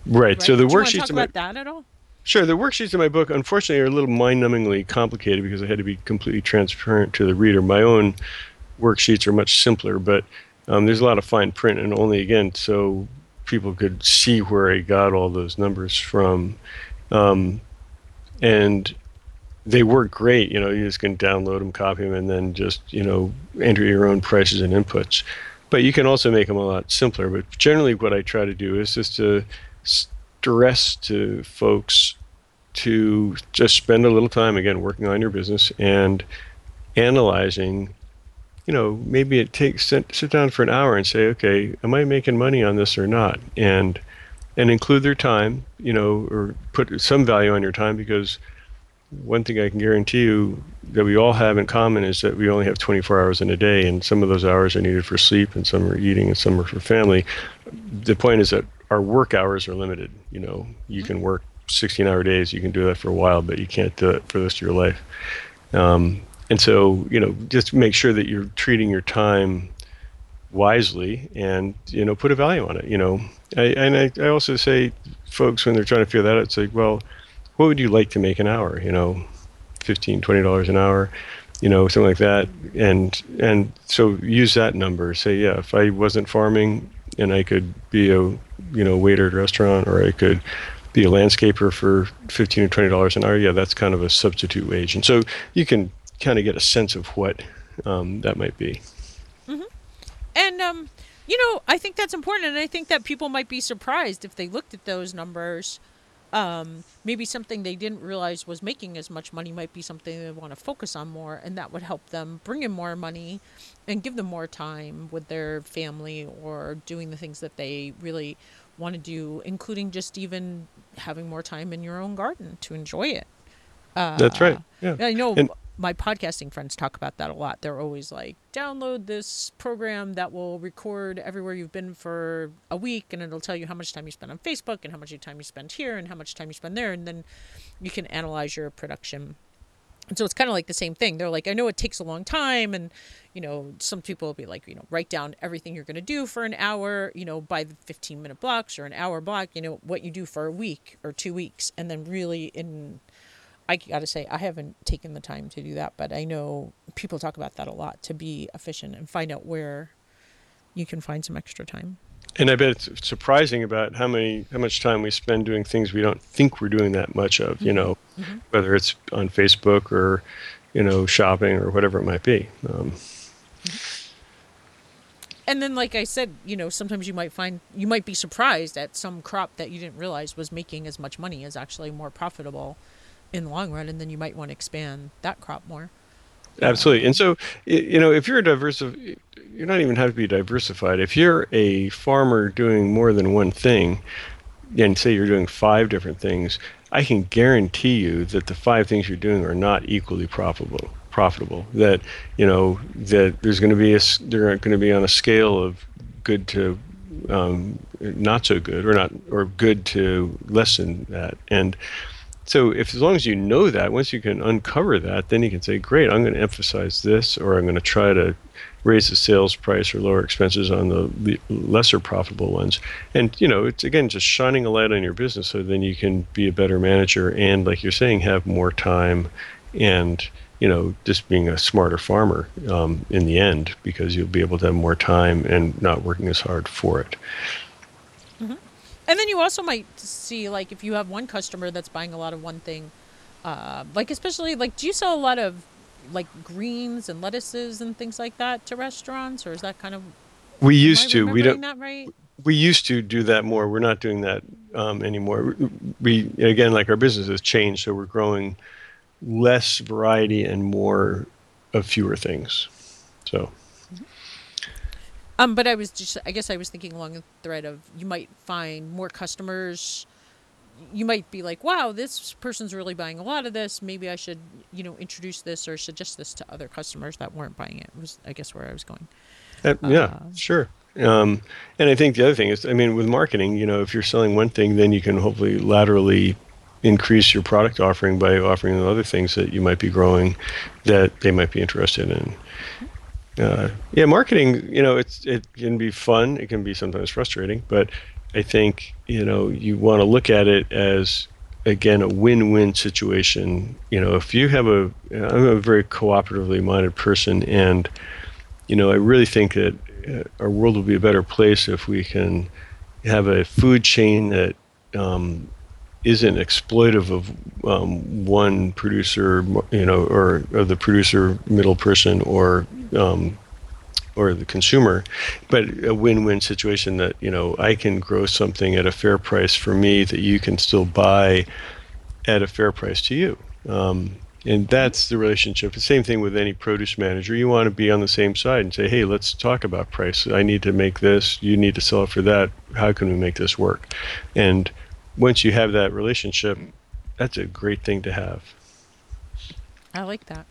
Right. Right? So the Do you wanna worksheets talk in my about that at all? Sure, the worksheets in my book, unfortunately, are a little mind-numbingly complicated because I had to be completely transparent to the reader. My own worksheets are much simpler, but um, there's a lot of fine print, and only again so people could see where I got all those numbers from. Um, and they work great. You know, you just can download them, copy them, and then just you know enter your own prices and inputs. But you can also make them a lot simpler. But generally, what I try to do is just to stress to folks to just spend a little time again working on your business and analyzing you know maybe it takes sit, sit down for an hour and say okay am i making money on this or not and and include their time you know or put some value on your time because one thing i can guarantee you that we all have in common is that we only have 24 hours in a day and some of those hours are needed for sleep and some are eating and some are for family. The point is that our work hours are limited you know. You can work 16 hour days you can do that for a while but you can't do it for the rest of your life. Um, and so you know just make sure that you're treating your time wisely and you know put a value on it you know. I, and I, I also say folks when they're trying to figure that out it's like well what would you like to make an hour you know 15 20 dollars an hour you know something like that. And and so use that number. Say yeah if i wasn't farming and i could be a you know waiter at a restaurant or i could be a landscaper for 15 or 20 dollars an hour yeah that's kind of a substitute wage. And so you can kind of get a sense of what um, that might be And um, you know, I think that's important, and I think that people might be surprised if they looked at those numbers. Um, maybe something they didn't realize was making as much money might be something they want to focus on more, and that would help them bring in more money and give them more time with their family or doing the things that they really want to do, including just even having more time in your own garden to enjoy it. Uh, that's right yeah I know And- my podcasting friends talk about that a lot. They're always like, download this program that will record everywhere you've been for a week and it'll tell you how much time you spend on Facebook and how much time you spend here and how much time you spend there. And then you can analyze your production. And so it's kind of like the same thing. They're like, I know it takes a long time. And, you know, some people will be like, you know, write down everything you're going to do for an hour, you know, by the 15 minute blocks or an hour block, you know, what you do for a week or two weeks. And then really in I got to say, I haven't taken the time to do that, but I know people talk about that a lot to be efficient and find out where you can find some extra time. And I bet it's surprising about how many how much time we spend doing things we don't think we're doing that much of. You mm-hmm. know, mm-hmm. whether it's on Facebook or you know shopping or whatever it might be. Um, mm-hmm. And then, like I said, you know, sometimes you might find you might be surprised at some crop that you didn't realize was making as much money as actually more profitable in the long run, and then you might want to expand that crop more. Absolutely. And so, you know, if you're a diversif, you're not even have to be diversified. If you're a farmer doing more than one thing, and say you're doing five different things, I can guarantee you that the five things you're doing are not equally profitable. Profitable. That you know that there's going to be a they're going to be on a scale of good to um, not so good, or not or good to less than that, and so if as long as you know that, once you can uncover that, then you can say, great, I'm going to emphasize this, or I'm going to try to raise the sales price or lower expenses on the lesser profitable ones. And you know, it's again just shining a light on your business, so then you can be a better manager and, like you're saying, have more time, and you know, just being a smarter farmer um, in the end, because you'll be able to have more time and not working as hard for it. And then you also might see like if you have one customer that's buying a lot of one thing, uh, like especially like do you sell a lot of like greens and lettuces and things like that to restaurants, or is that kind of We used to. We don't. that right? we used to do that more. We're not doing that um, anymore. We again, like our business has changed, so we're growing less variety and more of fewer things. So Um, but I was just, I guess I was thinking along the thread of you might find more customers. You might be like, wow, this person's really buying a lot of this. Maybe I should, you know, introduce this or suggest this to other customers that weren't buying it. Was I guess where I was going. uh, yeah, Uh, sure. Um, and I think the other thing is, I mean, with marketing, you know, if you're selling one thing, then you can hopefully laterally increase your product offering by offering them other things that you might be growing that they might be interested in. Uh, yeah, marketing, you know, it's it can be fun. It can be sometimes frustrating, but I think you know you want to look at it as again a win-win situation. You know, if you have a, I'm a very cooperatively minded person, and you know, I really think that uh, our world will be a better place if we can have a food chain that um, isn't exploitive of um, one producer, you know, or, or, the producer middle person or um, or the consumer, but a win-win situation that you know I can grow something at a fair price for me that you can still buy at a fair price to you. Um, and that's the relationship. The same thing with any produce manager. You want to be on the same side and say, "Hey, let's talk about price. I need to make this. You need to sell it for that. How can we make this work?" And once you have that relationship, that's a great thing to have. I like that.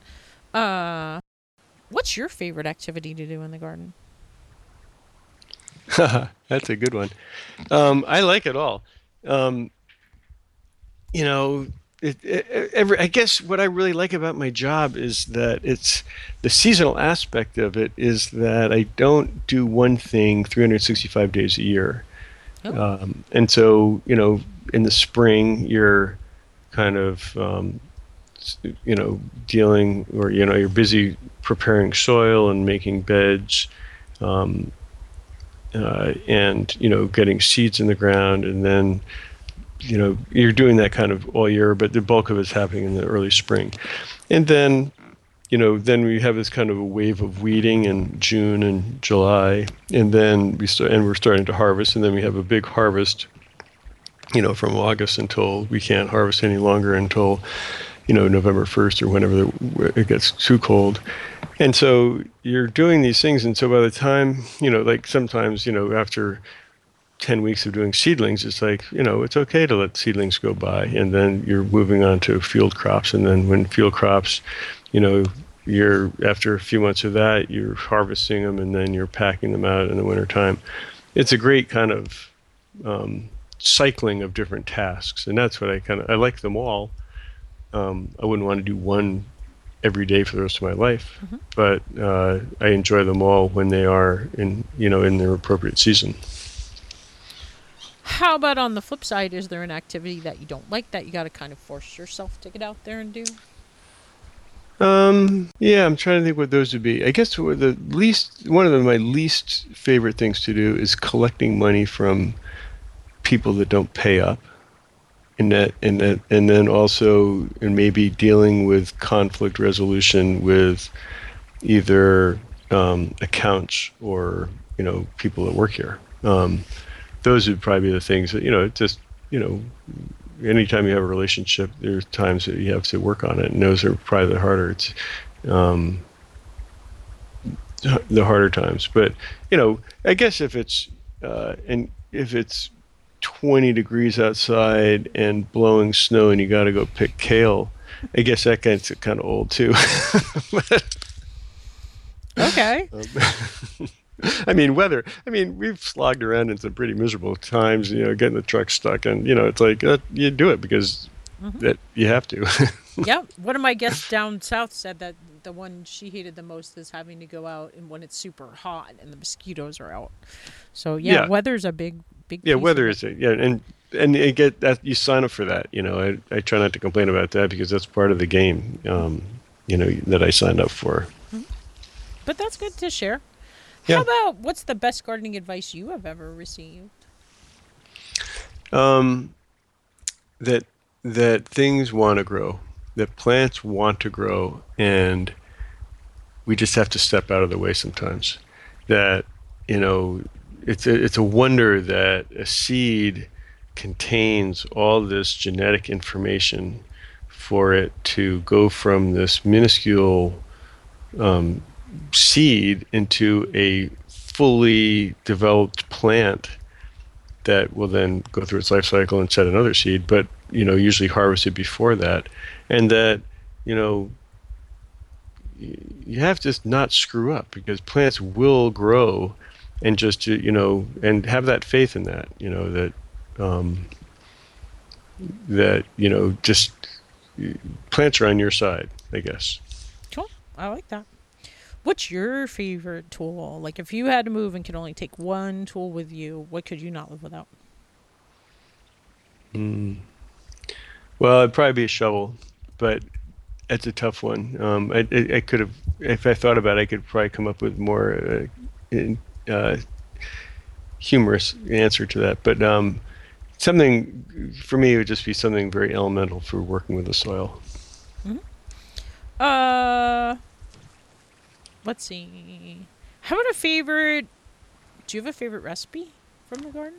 Uh, what's your favorite activity to do in the garden? that's a good one. Um, I like it all. Um, you know, it, it, every, I guess what I really like about my job is that it's the seasonal aspect of it is that I don't do one thing 365 days a year. Oh. Um, and so, you know, in the spring, you're kind of, um, you know, dealing or, you know, you're busy preparing soil and making beds. Um, uh, and you know getting seeds in the ground and then you know you're doing that kind of all year but the bulk of it's happening in the early spring and then you know then we have this kind of a wave of weeding in June and July and then we start and we're starting to harvest and then we have a big harvest you know, from August until we can't harvest any longer until, you know, November 1st or whenever it gets too cold. And so you're doing these things. And so by the time, you know, like sometimes, you know, after 10 weeks of doing seedlings, it's like, you know, it's okay to let seedlings go by. And then you're moving on to field crops. And then when field crops, you know, you're after a few months of that, you're harvesting them and then you're packing them out in the wintertime. It's a great kind of um, cycling of different tasks, and that's what I kind of I like them all. Um, I wouldn't want to do one every day for the rest of my life, mm-hmm. but uh, I enjoy them all when they are in you know in their appropriate season. How about on the flip side? Is there an activity that you don't like that you got to kind of force yourself to get out there and do? Um, yeah, I'm trying to think what those would be. I guess the least one of the, my least favorite things to do is collecting money from people that don't pay up and that and that and then also and maybe dealing with conflict resolution with either um, accounts or you know people that work here. Um, those would probably be the things that you know just you know anytime you have a relationship there's times that you have to work on it and those are probably the harder it's um, the harder times. But you know i guess if it's uh, and if it's 20 degrees outside and blowing snow and you got to go pick kale. I guess that gets kind of old too. okay. Um, I mean, weather. I mean, we've slogged around in some pretty miserable times. You know, getting the truck stuck, and you know, it's like uh, you do it because mm-hmm. that you have to. yeah, one of my guests down south said that the one she hated the most is having to go out and when it's super hot and the mosquitoes are out. So yeah, yeah. weather's a big big. Yeah, weather is it. Yeah, and and you get that you sign up for that. You know, I I try not to complain about that because that's part of the game. Um, you know that I signed up for. Mm-hmm. But that's good to share. Yeah. How about what's the best gardening advice you have ever received? Um, that that things want to grow, that plants want to grow, and we just have to step out of the way sometimes. That you know it's a, it's a wonder that a seed contains all this genetic information for it to go from this minuscule um, seed into a fully developed plant that will then go through its life cycle and set another seed, but you know usually harvested before that, and that you know you have to not screw up because plants will grow and just you know and have that faith in that you know that um, that you know just plants are on your side i guess. Cool. I like that. What's your favorite tool? Like if you had to move and could only take one tool with you what could you not live without? Mm. Well, it'd probably be a shovel, but it's a tough one. Um, I, I, I, could have, if I thought about it, I could probably come up with more uh, in, uh, humorous answer to that. But um, something for me it would just be something very elemental for working with the soil. Mm-hmm. Uh, let's see. How about a favorite? Do you have a favorite recipe from the garden?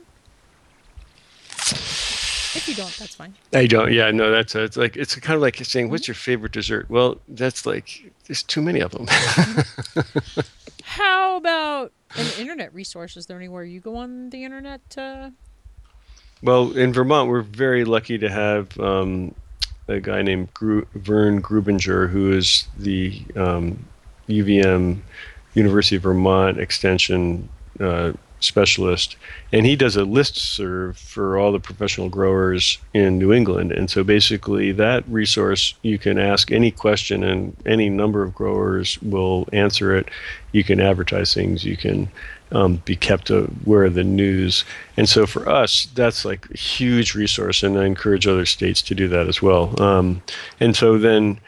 If you don't, that's fine. I don't. Yeah, no, that's a, it's like it's kind of like saying, "What's mm-hmm. your favorite dessert?" Well, that's like there's too many of them. How about an internet resource? Is there anywhere you go on the internet to? Well, in Vermont, we're very lucky to have um, a guy named Gru- Vern Grubinger, who is the um, UVM University of Vermont Extension uh, specialist, and he does a list serve for all the professional growers in New England. And so basically, that resource you can ask any question, and any number of growers will answer it. You can advertise things. You can um, be kept aware of the news. And so for us, that's like a huge resource, and I encourage other states to do that as well. Um, and so then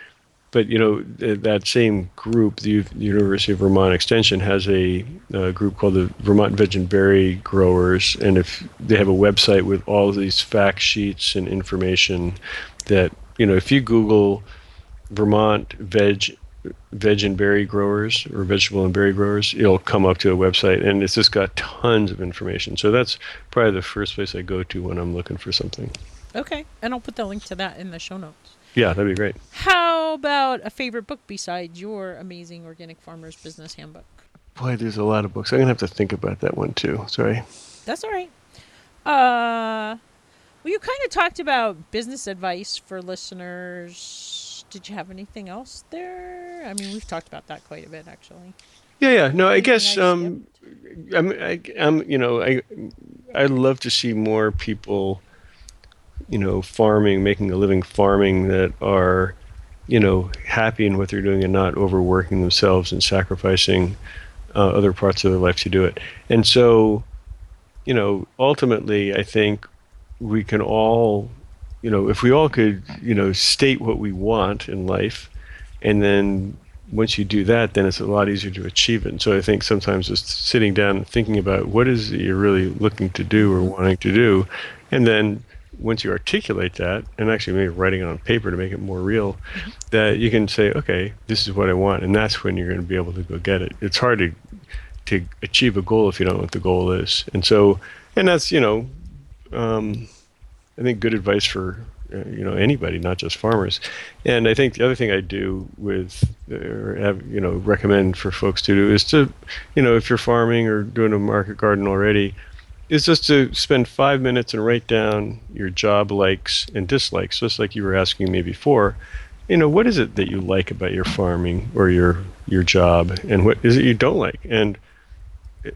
but you know that same group, the University of Vermont Extension, has a, a, group called the Vermont Veg and Berry Growers, and if they have a website with all of these fact sheets and information, that you know if you Google Vermont veg veg and berry growers or vegetable and berry growers, it'll come up to a website, and it's just got tons of information. So that's probably the first place I go to when I'm looking for something. Okay, and I'll put the link to that in the show notes. Yeah, that'd be great. How about a favorite book besides your amazing Organic Farmers Business Handbook? Boy, there's a lot of books. I'm gonna have to think about that one too. Sorry. That's all right. Uh, well, you kind of talked about business advice for listeners. Did you have anything else there? I mean, we've talked about that quite a bit, actually. Yeah, yeah. No, I guess I um, I'm, I, am you know, I, I'd love to see more people you know, farming, making a living farming that are, you know, happy in what they're doing and not overworking themselves and sacrificing uh, other parts of their life to do it. And so, you know, ultimately, I think we can all, you know, if we all could, you know, state what we want in life, and then once you do that, then it's a lot easier to achieve it. And so I think sometimes just sitting down and thinking about what is it you're really looking to do or wanting to do, and then once you articulate that and actually maybe writing it on paper to make it more real that you can say okay this is what i want and that's when you're going to be able to go get it. It's hard to to achieve a goal if you don't know what the goal is. And so and that's you know um, i think good advice for uh, you know anybody not just farmers. And i think the other thing i do with or have you know recommend for folks to do is to you know if you're farming or doing a market garden already is just to spend five minutes and write down your job likes and dislikes, just like you were asking me before. You know, what is it that you like about your farming or your your job, and what is it you don't like, and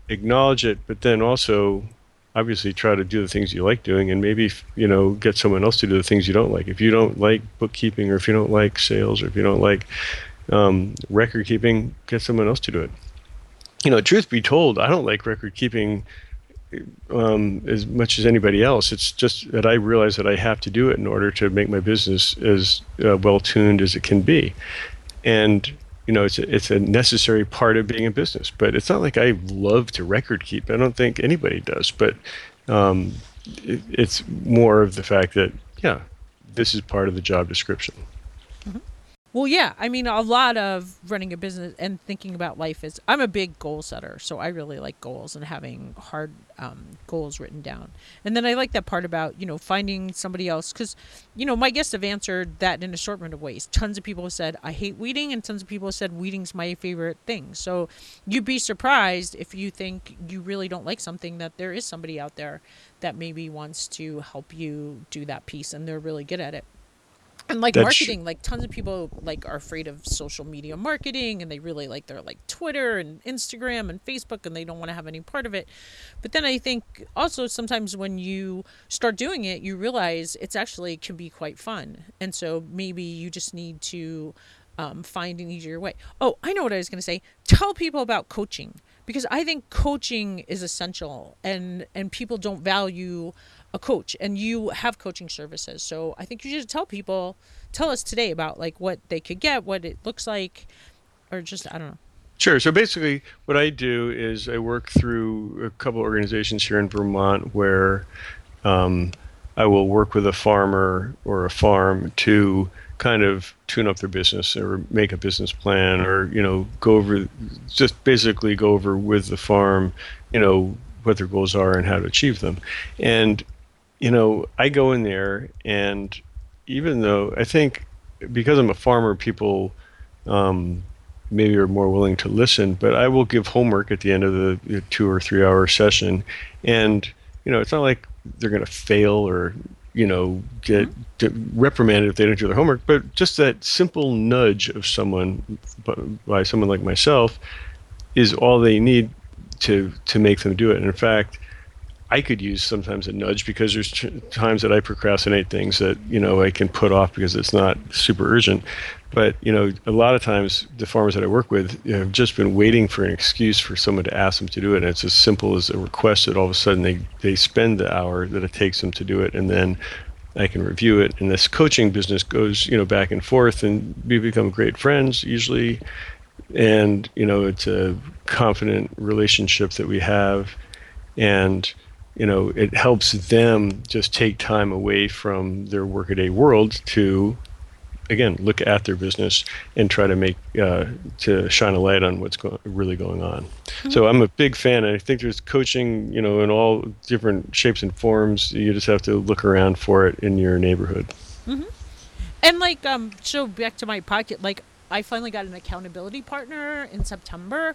acknowledge it, but then also obviously try to do the things you like doing and maybe you know get someone else to do the things you don't like. If you don't like bookkeeping or if you don't like sales or if you don't like um, record keeping get someone else to do it. You know truth be told i don't like record keeping um, as much as anybody else. It's just that I realize that I have to do it in order to make my business as uh, well tuned as it can be, and you know it's a, it's a necessary part of being a business. But it's not like I love to record keep. I don't think anybody does. But um, it, it's more of the fact that yeah, this is part of the job description. Well, yeah. I mean, a lot of running a business and thinking about life is I'm a big goal setter, so I really like goals and having hard um, goals written down. And then I like that part about you know finding somebody else because you know my guests have answered that in assortment of ways. Tons of people have said I hate weeding, and tons of people have said weeding's my favorite thing. So you'd be surprised if you think you really don't like something that there is somebody out there that maybe wants to help you do that piece, and they're really good at it and like That's marketing like tons of people like are afraid of social media marketing and they really like their like twitter and instagram and facebook and they don't want to have any part of it. But then i think also sometimes when you start doing it you realize it's actually can be quite fun. And so maybe you just need to um, find an easier way. Oh i know what i was going to say. Tell people about coaching because i think coaching is essential and and people don't value a coach and you have coaching services. So I think you should tell people, tell us today about like what they could get, what it looks like, or just, I don't know. Sure. So basically, what I do is I work through a couple organizations here in Vermont where um, I will work with a farmer or a farm to kind of tune up their business or make a business plan or you know go over just basically go over with the farm you know what their goals are and how to achieve them and you know i go in there and even though i think because i'm a farmer people um, maybe are more willing to listen but i will give homework at the end of the two or three hour session. And you know it's not like they're going to fail or you know get, get, reprimanded if they don't do their homework but just that simple nudge of someone by someone like myself is all they need to to make them do it. And in fact I could use sometimes a nudge because there's times that I procrastinate things that you know I can put off because it's not super urgent. But you know, a lot of times the farmers that I work with have just been waiting for an excuse for someone to ask them to do it, and it's as simple as a request that all of a sudden they they spend the hour that it takes them to do it, and then I can review it. And this coaching business goes you know back and forth, and we become great friends usually. And you know, it's a confident relationship that we have, and you know, it helps them just take time away from their workaday world to, again, look at their business and try to make uh, to shine a light on what's go- really going on. Mm-hmm. So I'm a big fan. and I think there's coaching, you know, in all different shapes and forms. You just have to look around for it in your neighborhood. Mm-hmm. And like, um, so back to my pocket, like I finally got an accountability partner in September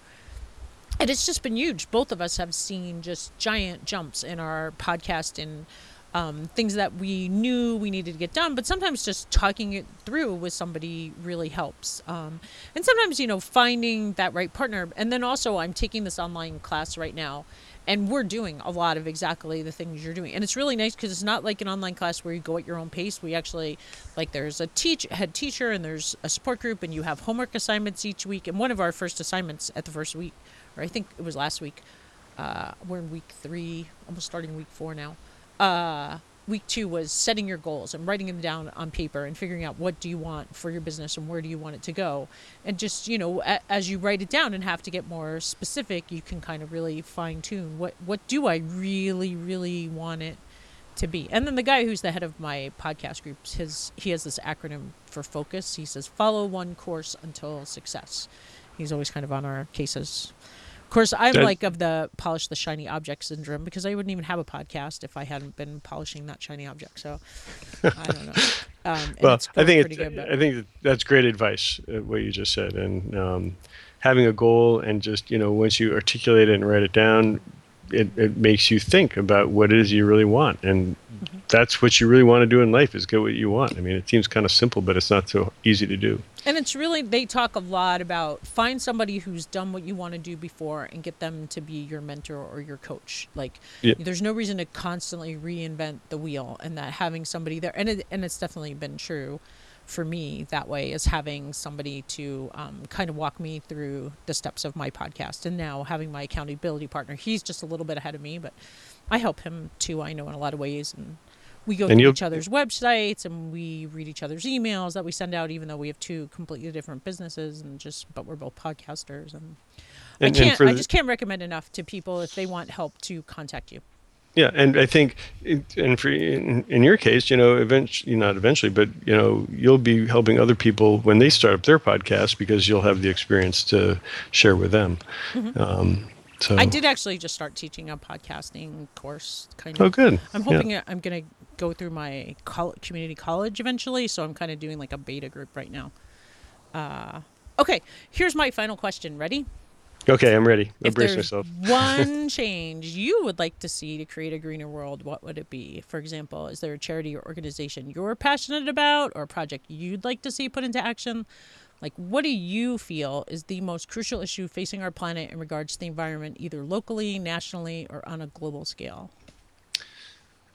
and it's just been huge. Both of us have seen just giant jumps in our podcast and um, things that we knew we needed to get done, but sometimes just talking it through with somebody really helps. Um, and sometimes, you know, finding that right partner. And then also, I'm taking this online class right now, and we're doing a lot of exactly the things you're doing. And it's really nice because it's not like an online class where you go at your own pace. We actually, like, there's a teach head teacher and there's a support group, and you have homework assignments each week. And one of our first assignments at the first week or I think it was last week. Uh, we're in week three, almost starting week four now. Uh, week two was setting your goals and writing them down on paper and figuring out what do you want for your business and where do you want it to go. And just you know, a, as you write it down and have to get more specific, you can kind of really fine tune what what do I really really want it to be. And then the guy who's the head of my podcast group, his he has this acronym for focus. He says follow one course until success. He's always kind of on our cases course, I'm that, like of the polish the shiny object syndrome because I wouldn't even have a podcast if I hadn't been polishing that shiny object. So I don't know. Um, well, I think it's, good, I think that's great advice. Uh, what you just said, and um, having a goal and just you know once you articulate it and write it down, it, it makes you think about what it is you really want and mm-hmm. That's what you really want to do in life is get what you want i mean it seems kind of simple but it's not so easy to do and it's really they talk a lot about find somebody who's done what you want to do before and get them to be your mentor or your coach like yeah. there's no reason to constantly reinvent the wheel and that having somebody there and it, and it's definitely been true for me that way is having somebody to um, kind of walk me through the steps of my podcast. And now having my accountability partner, he's just a little bit ahead of me, but I help him too. I know in a lot of ways, and we go and through each other's websites and we read each other's emails that we send out, even though we have two completely different businesses and just, but we're both podcasters. And, and I can't, I just can't recommend enough to people if they want help to contact you. Yeah, and I think, and for in, in your case, you know, eventually, not eventually, but you know, you'll be helping other people when they start up their podcast because you'll have the experience to share with them. Mm-hmm. Um, so I did actually just start teaching a podcasting course. Kind of. Oh, good. I'm hoping yeah. I'm going to go through my community college eventually, so I'm kind of doing like a beta group right now. Uh, okay, here's my final question. Ready? Okay, I'm ready. I'll if brace myself. one change you would like to see to create a greener world, what would it be? For example, is there a charity or organization you're passionate about or a project you'd like to see put into action? Like, what do you feel is the most crucial issue facing our planet in regards to the environment, either locally, nationally, or on a global scale?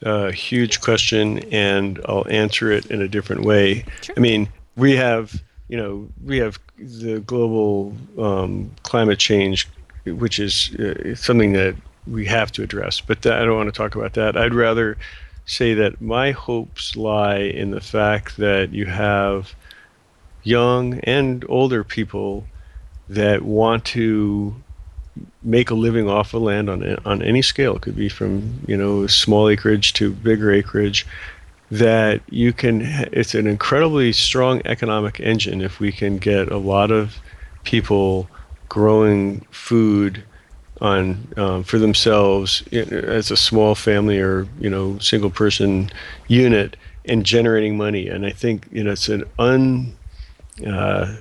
A uh, huge question, and I'll answer it in a different way. Sure. I mean, we have you know, we have the global um, climate change, which is uh, something that we have to address. But that, I don't want to talk about that. I'd rather say that my hopes lie in the fact that you have young and older people that want to make a living off of land on on any scale. It could be from you know small acreage to bigger acreage. That you can. It's an incredibly strong economic engine if we can get a lot of people growing food on um, for themselves as a small family or you know single person unit and generating money. And I think you know it's an un uh,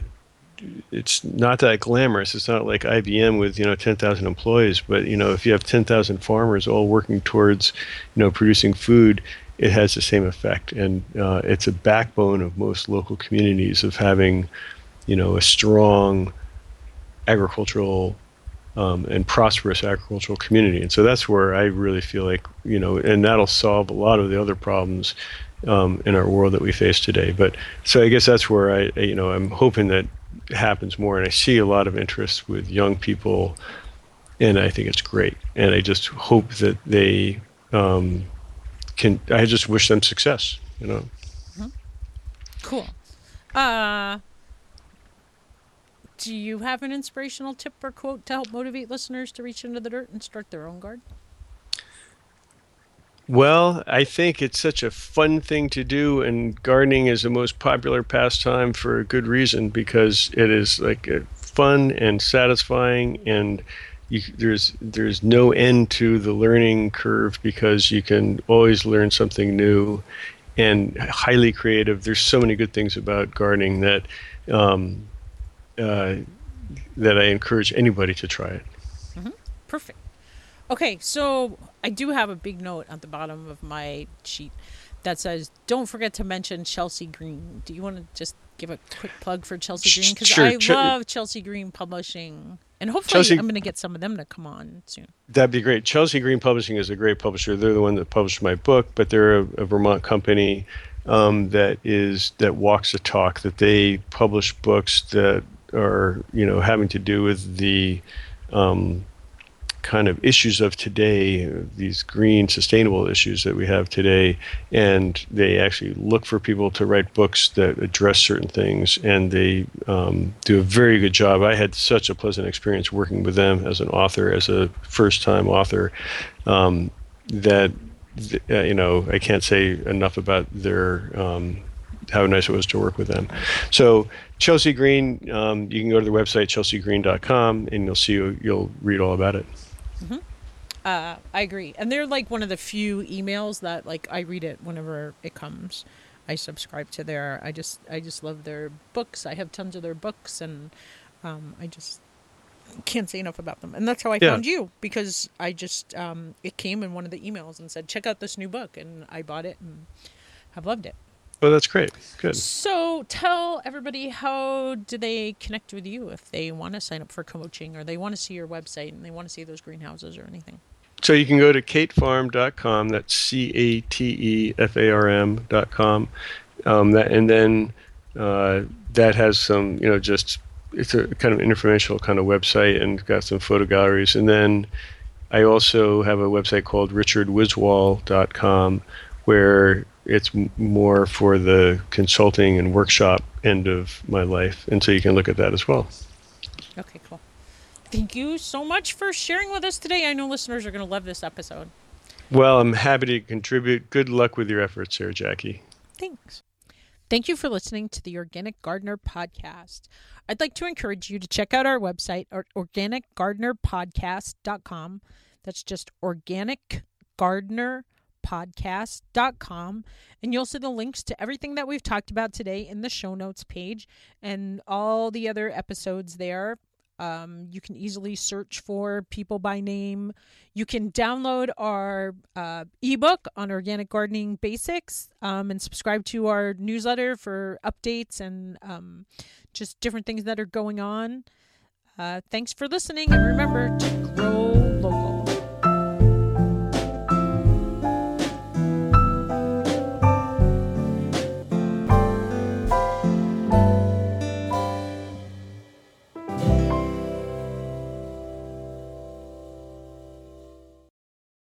it's not that glamorous. It's not like IBM with you know 10,000 employees, but you know if you have 10,000 farmers all working towards you know producing food, it has the same effect, and uh, it's a backbone of most local communities of having you know a strong agricultural um, and prosperous agricultural community. And so that's where I really feel like you know, and that'll solve a lot of the other problems um, in our world that we face today. But so I guess that's where I, you know, I'm hoping that happens more, and I see a lot of interest with young people, and I think it's great. And I just hope that they um, can. I just wish them success. You know. Mm-hmm. Cool. Uh, do you have an inspirational tip or quote to help motivate listeners to reach into the dirt and start their own garden? Well, I think it's such a fun thing to do, and gardening is the most popular pastime for a good reason because it is like fun and satisfying, and you, there's there's no end to the learning curve because you can always learn something new, and highly creative. There's so many good things about gardening that um, uh, that I encourage anybody to try it. Mm-hmm. Perfect. Okay, so I do have a big note at the bottom of my sheet that says, "Don't forget to mention Chelsea Green." Do you want to just give a quick plug for Chelsea Green? Because sure. I Ch- love Chelsea Green Publishing, and hopefully Chelsea, I'm going to get some of them to come on soon. That'd be great. Chelsea Green Publishing is a great publisher. They're the one that published my book, but they're a, a Vermont company um, that is that walks the talk. That they publish books that are you know having to do with the um, kind of issues of today, these green, sustainable issues that we have today, and they actually look for people to write books that address certain things, and they um, do a very good job. I had such a pleasant experience working with them as an author, as a first-time author, um, that uh, you know I can't say enough about their. Um, how nice it was to work with them. So Chelsea Green, um, you can go to the website chelseagreen.com and you'll see you'll read all about it. Mm-hmm. Uh, I agree, and they're like one of the few emails that like I read it whenever it comes. I subscribe to their. I just I just love their books. I have tons of their books, and um, I just can't say enough about them. And that's how I yeah. found you because I just um, it came in one of the emails and said check out this new book, and I bought it and have loved it. Oh, that's great. Good. So tell everybody how do they connect with you if they want to sign up for coaching or they want to see your website and they want to see those greenhouses or anything. So you can go to catefarm.com. That's C A T E F A R M.com. Um, that, and then uh, that has some, you know, just it's a kind of informational kind of website and got some photo galleries. And then I also have a website called richardwiswall.com where it's more for the consulting and workshop end of my life, and so you can look at that as well. Okay, cool. Thank you so much for sharing with us today. I know listeners are going to love this episode. Well, I'm happy to contribute. Good luck with your efforts here, Jackie. Thanks. Thank you for listening to the Organic Gardener podcast. I'd like to encourage you to check out our website organicgardenerpodcast.com. That's just organic gardener podcast.com and you'll see the links to everything that we've talked about today in the show notes page and all the other episodes there. Um, you can easily search for people by name. You can download our uh, ebook on organic gardening basics um, and subscribe to our newsletter for updates and um, just different things that are going on. Uh, thanks for listening, and remember to grow